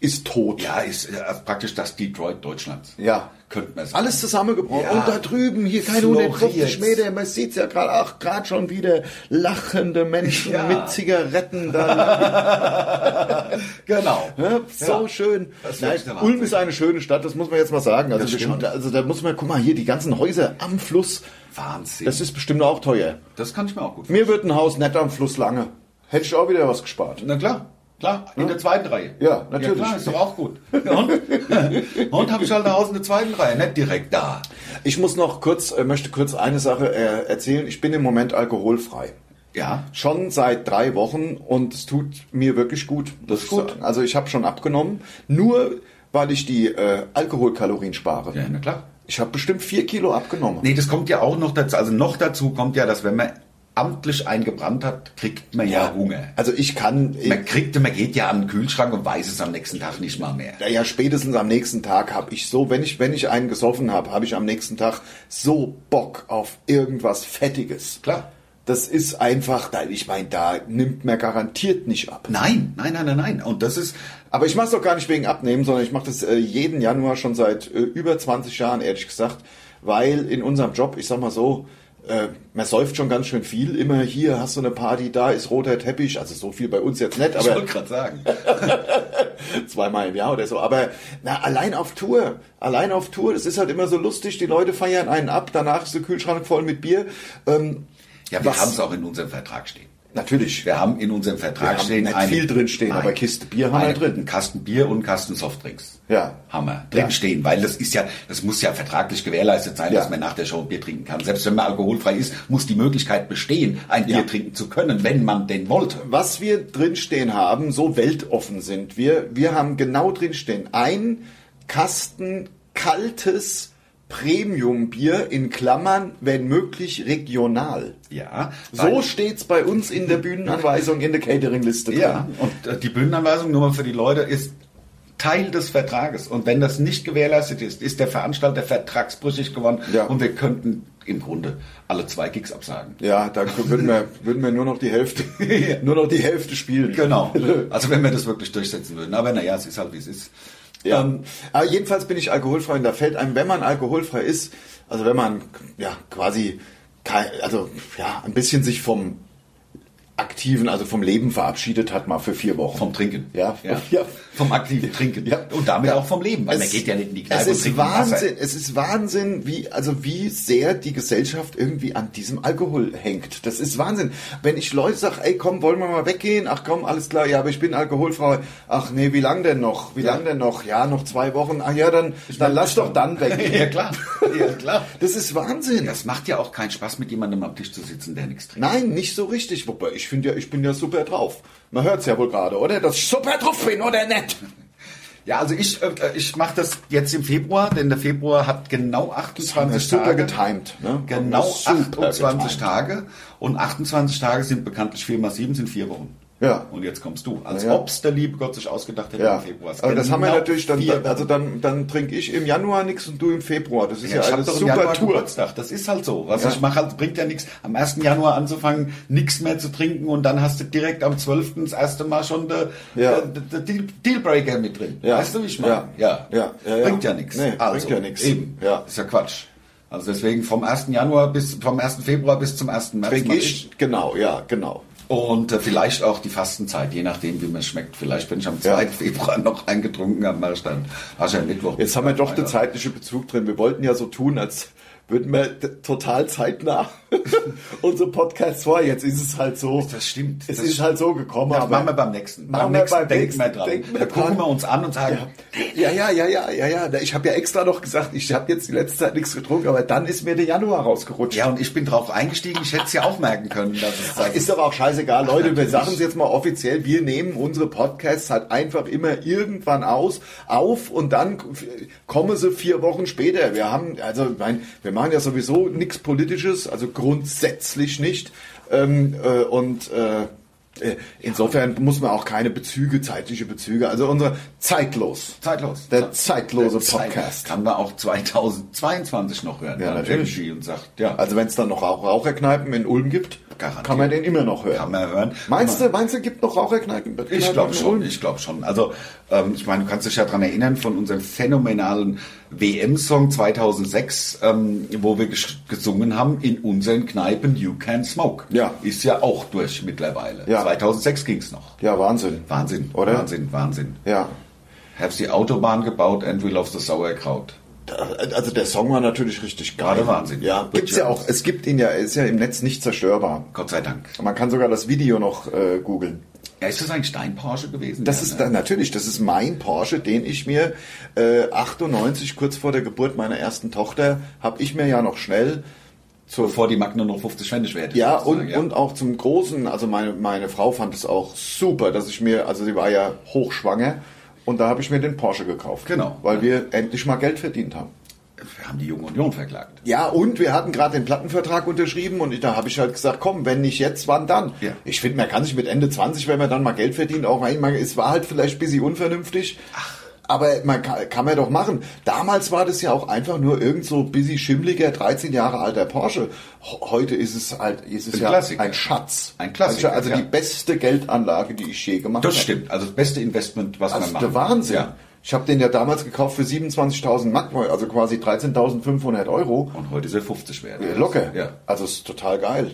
ist tot. ja, ist äh, praktisch das Detroit Deutschlands. Ja. Könnte man sagen. Alles zusammengebrochen. Ja. Und da drüben, hier keine Floriert. 150 Meter, man sieht's ja gerade, ach, gerade schon wieder lachende Menschen Ja. mit Zigaretten da. Genau. Ja, so schön. Nein. Ulm ist eine schöne Stadt, das muss man jetzt mal sagen. Also, Das wir stimmt. schauen, also da muss man, guck mal, hier die ganzen Häuser am Fluss, Wahnsinn. das ist bestimmt auch teuer. das kann ich mir auch gut Mir wird ein Haus nett am Fluss lange. Hätte ich auch wieder was gespart. Na klar, klar, in der zweiten Reihe. Ja, natürlich. Ja, klar, ist doch auch gut. Und, und habe ich halt ein Haus in der zweiten Reihe, nicht direkt da. Ich muss noch kurz, äh, möchte kurz eine Sache äh, erzählen. Ich bin im Moment alkoholfrei. Ja. Schon seit drei Wochen und es tut mir wirklich gut. Das ist gut. Also ich habe schon abgenommen, nur weil ich die äh, Alkoholkalorien spare. Ja, na klar. Ich habe bestimmt vier Kilo abgenommen. Nee, das kommt ja auch noch dazu. Also noch dazu kommt ja, dass wenn man amtlich eingebrannt hat, kriegt man ja, Hunger. Also ich kann, Man kriegt, man geht ja an den Kühlschrank und weiß es am nächsten Tag nicht mal mehr. ja, ja spätestens am nächsten Tag habe ich so, wenn ich wenn ich einen gesoffen habe, habe ich am nächsten Tag so Bock auf irgendwas Fettiges. Klar. das ist einfach, da- ich meine, da nimmt man garantiert nicht ab. Nein, nein, nein, nein, nein. Und das ist, Aber ich mache es doch gar nicht wegen Abnehmen, sondern ich mache das äh, jeden Januar schon seit äh, über 20 Jahren, ehrlich gesagt, weil in unserem Job, ich sag mal so, äh, man säuft schon ganz schön viel. Immer hier hast du eine Party, da ist roter Teppich, also so viel bei uns jetzt nicht, ich aber wollte gerade sagen. zweimal im Jahr oder so. Aber na, allein auf Tour, allein auf Tour, das ist halt immer so lustig. Die Leute feiern einen ab, danach ist der Kühlschrank voll mit Bier. Ähm, Ja, wir haben es auch in unserem Vertrag stehen. Natürlich, Wir haben in unserem Vertrag stehen nicht viel drin stehen, aber Kiste Bier haben wir drin. Einen Kasten Bier und einen Kasten Softdrinks. Ja. Haben wir drin Ja. stehen, weil das ist ja, das muss ja vertraglich gewährleistet sein, Ja. dass man nach der Show ein Bier trinken kann. Selbst wenn man alkoholfrei ist, muss die Möglichkeit bestehen, ein Ja. Bier trinken zu können, wenn man denn wollte. was wir drinstehen haben, so weltoffen sind wir. Wir haben genau drinstehen ein Kasten kaltes Premium-Bier in Klammern, wenn möglich regional. Ja. So weil- steht's bei uns in der Bühnenanweisung in der Catering-Liste. Ja, und äh, die Bühnenanweisung nur mal für die Leute ist Teil des Vertrages. Und wenn das nicht gewährleistet ist, ist der Veranstalter vertragsbrüchig geworden Ja. und wir könnten im Grunde alle zwei Gigs absagen. Ja, da würden wir, würden wir nur noch die Hälfte, nur noch die Hälfte spielen. Genau. Also wenn wir das wirklich durchsetzen würden. Aber naja, es ist halt wie es ist. Ja. Ähm, Aber jedenfalls bin ich alkoholfrei und da fällt einem, wenn man alkoholfrei ist, also wenn man ja quasi also ja ein bisschen sich vom aktiven, also vom Leben verabschiedet hat, mal für vier Wochen. vom Trinken. Ja, ja. ja. Vom aktiven Trinken. Ja. Und damit Ja. auch vom Leben. Weil man Es- geht ja nicht in die Kneipe es und ist trinkt Wasser. Wahnsinn, es ist Wahnsinn, wie also wie sehr die Gesellschaft irgendwie an diesem Alkohol hängt. Das ist Wahnsinn. Wenn ich Leute sage, ey, komm, wollen wir mal weggehen? Ach komm, alles klar, ja, aber ich bin alkoholfrei. Ach nee, wie lang denn noch? Wie Ja. lang denn noch? Ja, noch zwei Wochen. Ach ja, dann dann lass doch dann weggehen. ja, klar. Ja, klar. Das ist Wahnsinn. Das macht ja auch keinen Spaß, mit jemandem am Tisch zu sitzen, der nichts trinkt. Nein, nicht so richtig. Wobei, ich finde ja, ich bin ja super drauf. Man hört's ja wohl gerade, oder? Dass ich super drauf bin, oder nicht? Ja, also ich, äh, ich mache das jetzt im Februar, denn der Februar hat genau 28 super Tage. getimed, ne? Genau Super 28 getimed. Tage. Und 28 Tage sind bekanntlich 4 mal 7 sind 4 Wochen. Ja. Und jetzt kommst du. Als Ja. ob's der liebe Gott sich ausgedacht hätte Ja, im Februar. aber das haben wir natürlich dann, dann also dann, dann trinke ich im Januar nichts und du im Februar. Das ist ja, Ja, ich eine doch super Januar Tour. Geburtstag. Das ist halt so. Was Ja. ich mache, halt, bringt ja nichts. Am 1. Januar anzufangen, nichts mehr zu trinken und dann hast du direkt am 12. das erste Mal schon der Ja. der Deal- Dealbreaker mit drin. Ja. Weißt du, wie ich meine? Ja. Ja. Bringt ja nichts. Nee, also, bringt ja nichts. Eben. Ja. Ist ja Quatsch. Also deswegen vom 1. Januar bis vom 1. Februar bis zum 1. März Trinke mach ich, genau, ja, genau. Und äh, vielleicht auch die Fastenzeit, je nachdem, wie mir schmeckt. Vielleicht, wenn ich am 2. Ja. Februar noch eingetrunken habe, mache ich dann Aschermittwoch. Jetzt haben wir doch den zeitlichen Bezug drin. Wir wollten ja so tun, als würden wir total zeitnah unsere Podcasts vor. Jetzt ist es halt so. Das stimmt. Es Das ist halt so gekommen. Aber machen wir beim nächsten. Machen beim wir nächsten beim denken nächsten, wir dran. denken wir da gucken wir uns an und sagen, Ja, ja, ja, ja, ja, ja. Ich habe ja extra noch gesagt, ich habe jetzt die letzte Zeit nichts getrunken, aber dann ist mir der Januar rausgerutscht. ja, und ich bin drauf eingestiegen, ich hätte es ja auch merken können. Dass es Ach, ist doch auch scheißegal, Leute. Wir natürlich. sagen es jetzt mal offiziell. Wir nehmen unsere Podcasts halt einfach immer irgendwann aus, auf und dann kommen sie vier Wochen später. Wir haben, also, mein, wir machen ja sowieso nichts Politisches, also grundsätzlich nicht. Ähm, äh, und äh, äh, insofern muss man auch keine Bezüge, zeitliche Bezüge. Also unser zeitlos. zeitlos. Der zeitlose Der Zeit- Podcast. Kann man auch 2022 noch hören. Ja, natürlich. Und sagt, ja, Also wenn es dann noch Rauch Raucherkneipen in Ulm gibt, Garantiert. kann man den immer noch hören. kann man hören. Meinst du, meinst du, gibt noch Raucherkneipen? Ich glaube schon, ich glaube schon. Also, ähm, ich meine, du kannst dich ja dran erinnern von unserem phänomenalen WM-Song 2006, ähm, wo wir ges- gesungen haben in unseren Kneipen You Can Smoke. Ja. Ist ja auch durch mittlerweile. Ja. 2006 ging's noch. Ja, Wahnsinn. Wahnsinn, Oder? Wahnsinn, Wahnsinn. Ja. Have die Autobahn gebaut and we love the Sauerkraut. Also der Song war natürlich richtig geil. Gerade Wahnsinn. Ja, gibt's ja auch. Es gibt ihn ja, ist ja im Netz nicht zerstörbar. Gott sei Dank. Man kann sogar das Video noch äh, googeln. Ja, ist das ein Stein-Porsche gewesen? Das ja, ist ne? da, natürlich, das ist mein Porsche, den ich mir äh, 98 kurz vor der Geburt meiner ersten Tochter habe ich mir ja noch schnell zur Bevor die Magnum noch 50 Pfennig wert ist. Ja, und, und auch zum Großen, also meine, meine Frau fand es auch super, dass ich mir, also sie war ja hochschwanger und da habe ich mir den Porsche gekauft. Genau. Weil wir endlich mal Geld verdient haben. Wir haben die Junge Union verklagt. Ja, und wir hatten gerade den Plattenvertrag unterschrieben und ich, da habe ich halt gesagt, komm, wenn nicht jetzt, wann dann? Ja. Ich finde, man kann sich mit Ende 20, wenn man dann mal Geld verdient, auch einmal, es war halt vielleicht ein bisschen unvernünftig. Aber man kann, kann man doch machen. Damals war das ja auch einfach nur irgend so busy schimmliger 13 Jahre alter Porsche. Heute ist es halt, ist es Ein ja Klassiker. ein Schatz. Ein Klassiker, Also ja. die beste Geldanlage, die ich je gemacht Das habe. stimmt. Also das beste Investment, was Also man machen der Wahnsinn. Ja. Ich habe den ja damals gekauft für 27.000 Mark, also quasi 13.500 Euro. Und heute ist er 50 wert. Ja, Locker. Ja. Also ist total geil.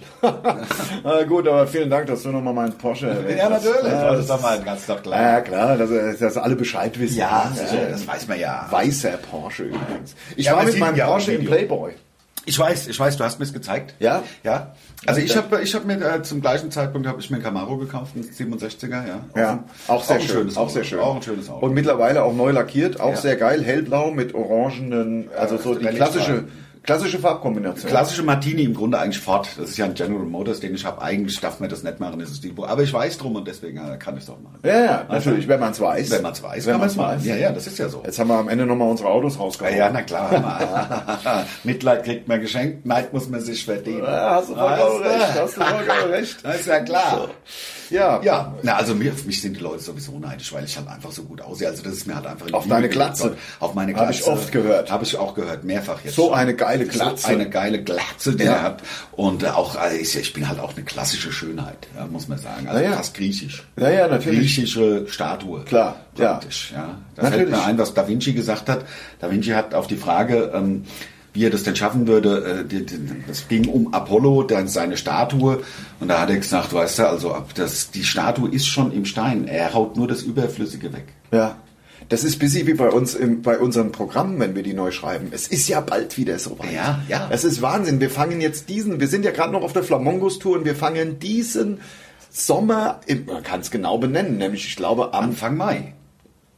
Na gut, aber vielen Dank, dass du nochmal meinen Porsche erwähnt Ja, natürlich. Ja, das ist doch mal ganz doch klar. ja, klar, dass, dass alle Bescheid wissen. Ja, sicher, das weiß man ja. Weißer Porsche übrigens. Ich Ja, war mit meinem ja Porsche im. Playboy. Ich weiß, ich weiß, du hast mir es gezeigt. Ja? Ja. Also ich habe ich hab mir äh, zum gleichen Zeitpunkt habe ich mir ein Camaro gekauft, ein 67er, ja. Ja, auch sehr ein schön. schönes auch Auto. sehr schön. Auch ein schönes Auto. Und mittlerweile auch neu lackiert, auch Ja. sehr geil, hellblau mit orangenen, also so die klassische, klassische Farbkombination. Klassische Martini im Grunde eigentlich Ford. Das ist ja ein General Motors, den ich habe. Eigentlich darf man das nicht machen, das ist die. Aber ich weiß drum und deswegen äh, kann ich es auch machen. Ja, ja, natürlich, wenn man es weiß. Wenn man es weiß, Wenn kann man es machen. weiß. Ja, ja, das ist ja so. Jetzt haben wir am Ende nochmal unsere Autos Ja, rausgehauen. ja, na klar. Mitleid kriegt man geschenkt, Neid muss man sich verdienen. Ja, hast du vollkommen recht, hast du vollkommen recht. Das ist ja klar. Ja. Ja, na, also mir, auf mich sind die Leute sowieso neidisch, weil ich halt einfach so gut aussehe. Also das ist mir halt einfach Auf deine Glatze. Auf meine Glatze. ich oft gehört. Habe ich auch gehört, mehrfach jetzt. So schon. eine geile Glatze. So eine geile Glatze, die Ja. er hat. Und äh, auch, also ich, bin halt auch eine klassische Schönheit, ja, muss man sagen. Also Ja, ja. fast griechisch. Ja, ja, natürlich. Griechische Statue. Klar, ja. Praktisch, ja. Da Natürlich. fällt mir ein, was Da Vinci gesagt hat. Da Vinci hat auf die Frage, ähm, wie er das denn schaffen würde, äh, das ging um Apollo, dann seine Statue. Und da hat er gesagt, weißt du, also das, die Statue ist schon im Stein. Er haut nur das Überflüssige weg. Ja. Das ist busy wie bei uns im, bei unseren Programmen, wenn wir die neu schreiben. Es ist ja bald wieder so weit. Ja, ja. Es ist Wahnsinn. Wir fangen jetzt diesen, wir sind ja gerade noch auf der Flamongos-Tour und wir fangen diesen Sommer, im, man kann es genau benennen, nämlich ich glaube am, Anfang Mai.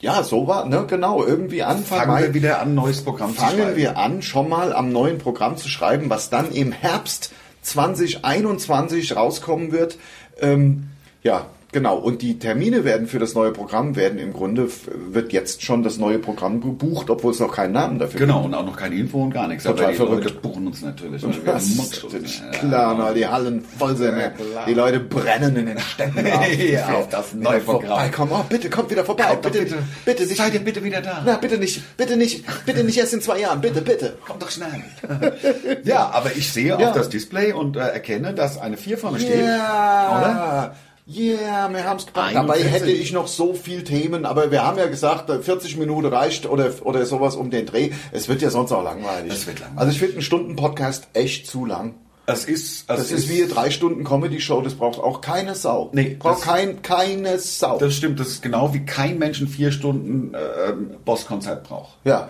ja, so war, ne, genau, irgendwie Anfang Fangen Mai. wir wieder an, ein neues Programm zu fangen schreiben. wir an, schon mal am neuen Programm zu schreiben, was dann im Herbst 2021 rauskommen wird. Ähm, ja, genau. Und die Termine werden für das neue Programm werden im Grunde wird jetzt schon das neue Programm gebucht, obwohl es noch keinen Namen dafür Genau, und auch noch keine Info und gar nichts. Total Aber die verrückt. Leute buchen uns natürlich. gibt. wir Das ist natürlich Ja. klar, die Hallen voll sind. Ja, ne? klar. die Leute brennen in den Städten. Ja, auf das neue Programm. Komm, oh, bitte, kommt wieder vorbei. Kommt bitte, bitte. bitte nicht. Seid ihr bitte wieder da? Na, bitte nicht, bitte nicht, bitte nicht erst in zwei Jahren, bitte, bitte. Kommt doch schnell. ja, aber ich sehe Ja. auf das Display und äh, erkenne, dass eine 4 vorne steht. Ja, Oder? Yeah, wir haben es gebracht. Dabei 41. hätte ich noch so viel Themen, aber wir haben ja gesagt, 40 Minuten reicht oder, oder sowas um den Dreh. Es wird ja sonst auch langweilig. Es wird langweilig. Also ich finde einen Stunden-Podcast echt zu lang. Es ist, es Das ist wie eine drei Stunden Comedy-Show, das braucht auch keine Sau. Nee, braucht das- kein, keine Sau. Das stimmt, das ist genau wie kein Mensch ein vier Stunden äh, Bosskonzert braucht. ja,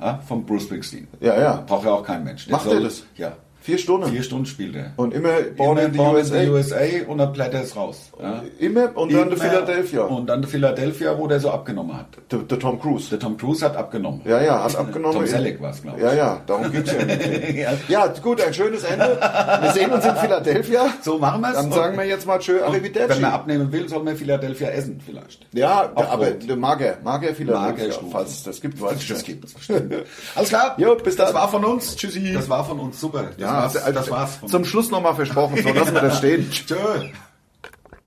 Ja, von Bruce Springsteen. Ja, ja. Braucht ja auch kein Mensch. Der Macht er das? Ja. Vier Stunden. Vier Stunden spielt er. Und immer Born Immer in the Born USA. in the USA und dann blättert es raus. Ja. Immer und dann der Philadelphia. Und dann der Philadelphia, wo der so abgenommen hat. Der, der Tom Cruise. Der Tom Cruise hat abgenommen. Ja, ja, hat abgenommen. Tom Selleck war es, glaube ich. Ja, ja, darum geht's ja. nicht. Ja. ja, gut, ein schönes Ende. Wir sehen uns in Philadelphia. So machen wir es. Dann sagen wir jetzt mal tschö, Wenn arrivederci. man abnehmen will, soll man Philadelphia essen vielleicht. Ja, Auf aber Brot. Mager, Mager Philadelphia, Magerstufe. falls es das gibt, weiß ich Das gibt es bestimmt. Alles klar. Jo, bis Das dann. war von uns. Tschüssi. Das war von uns. Super. Das Ja, war's. also, Das war's. Zum Schluss nochmal versprochen, so lassen wir das stehen. Tschö.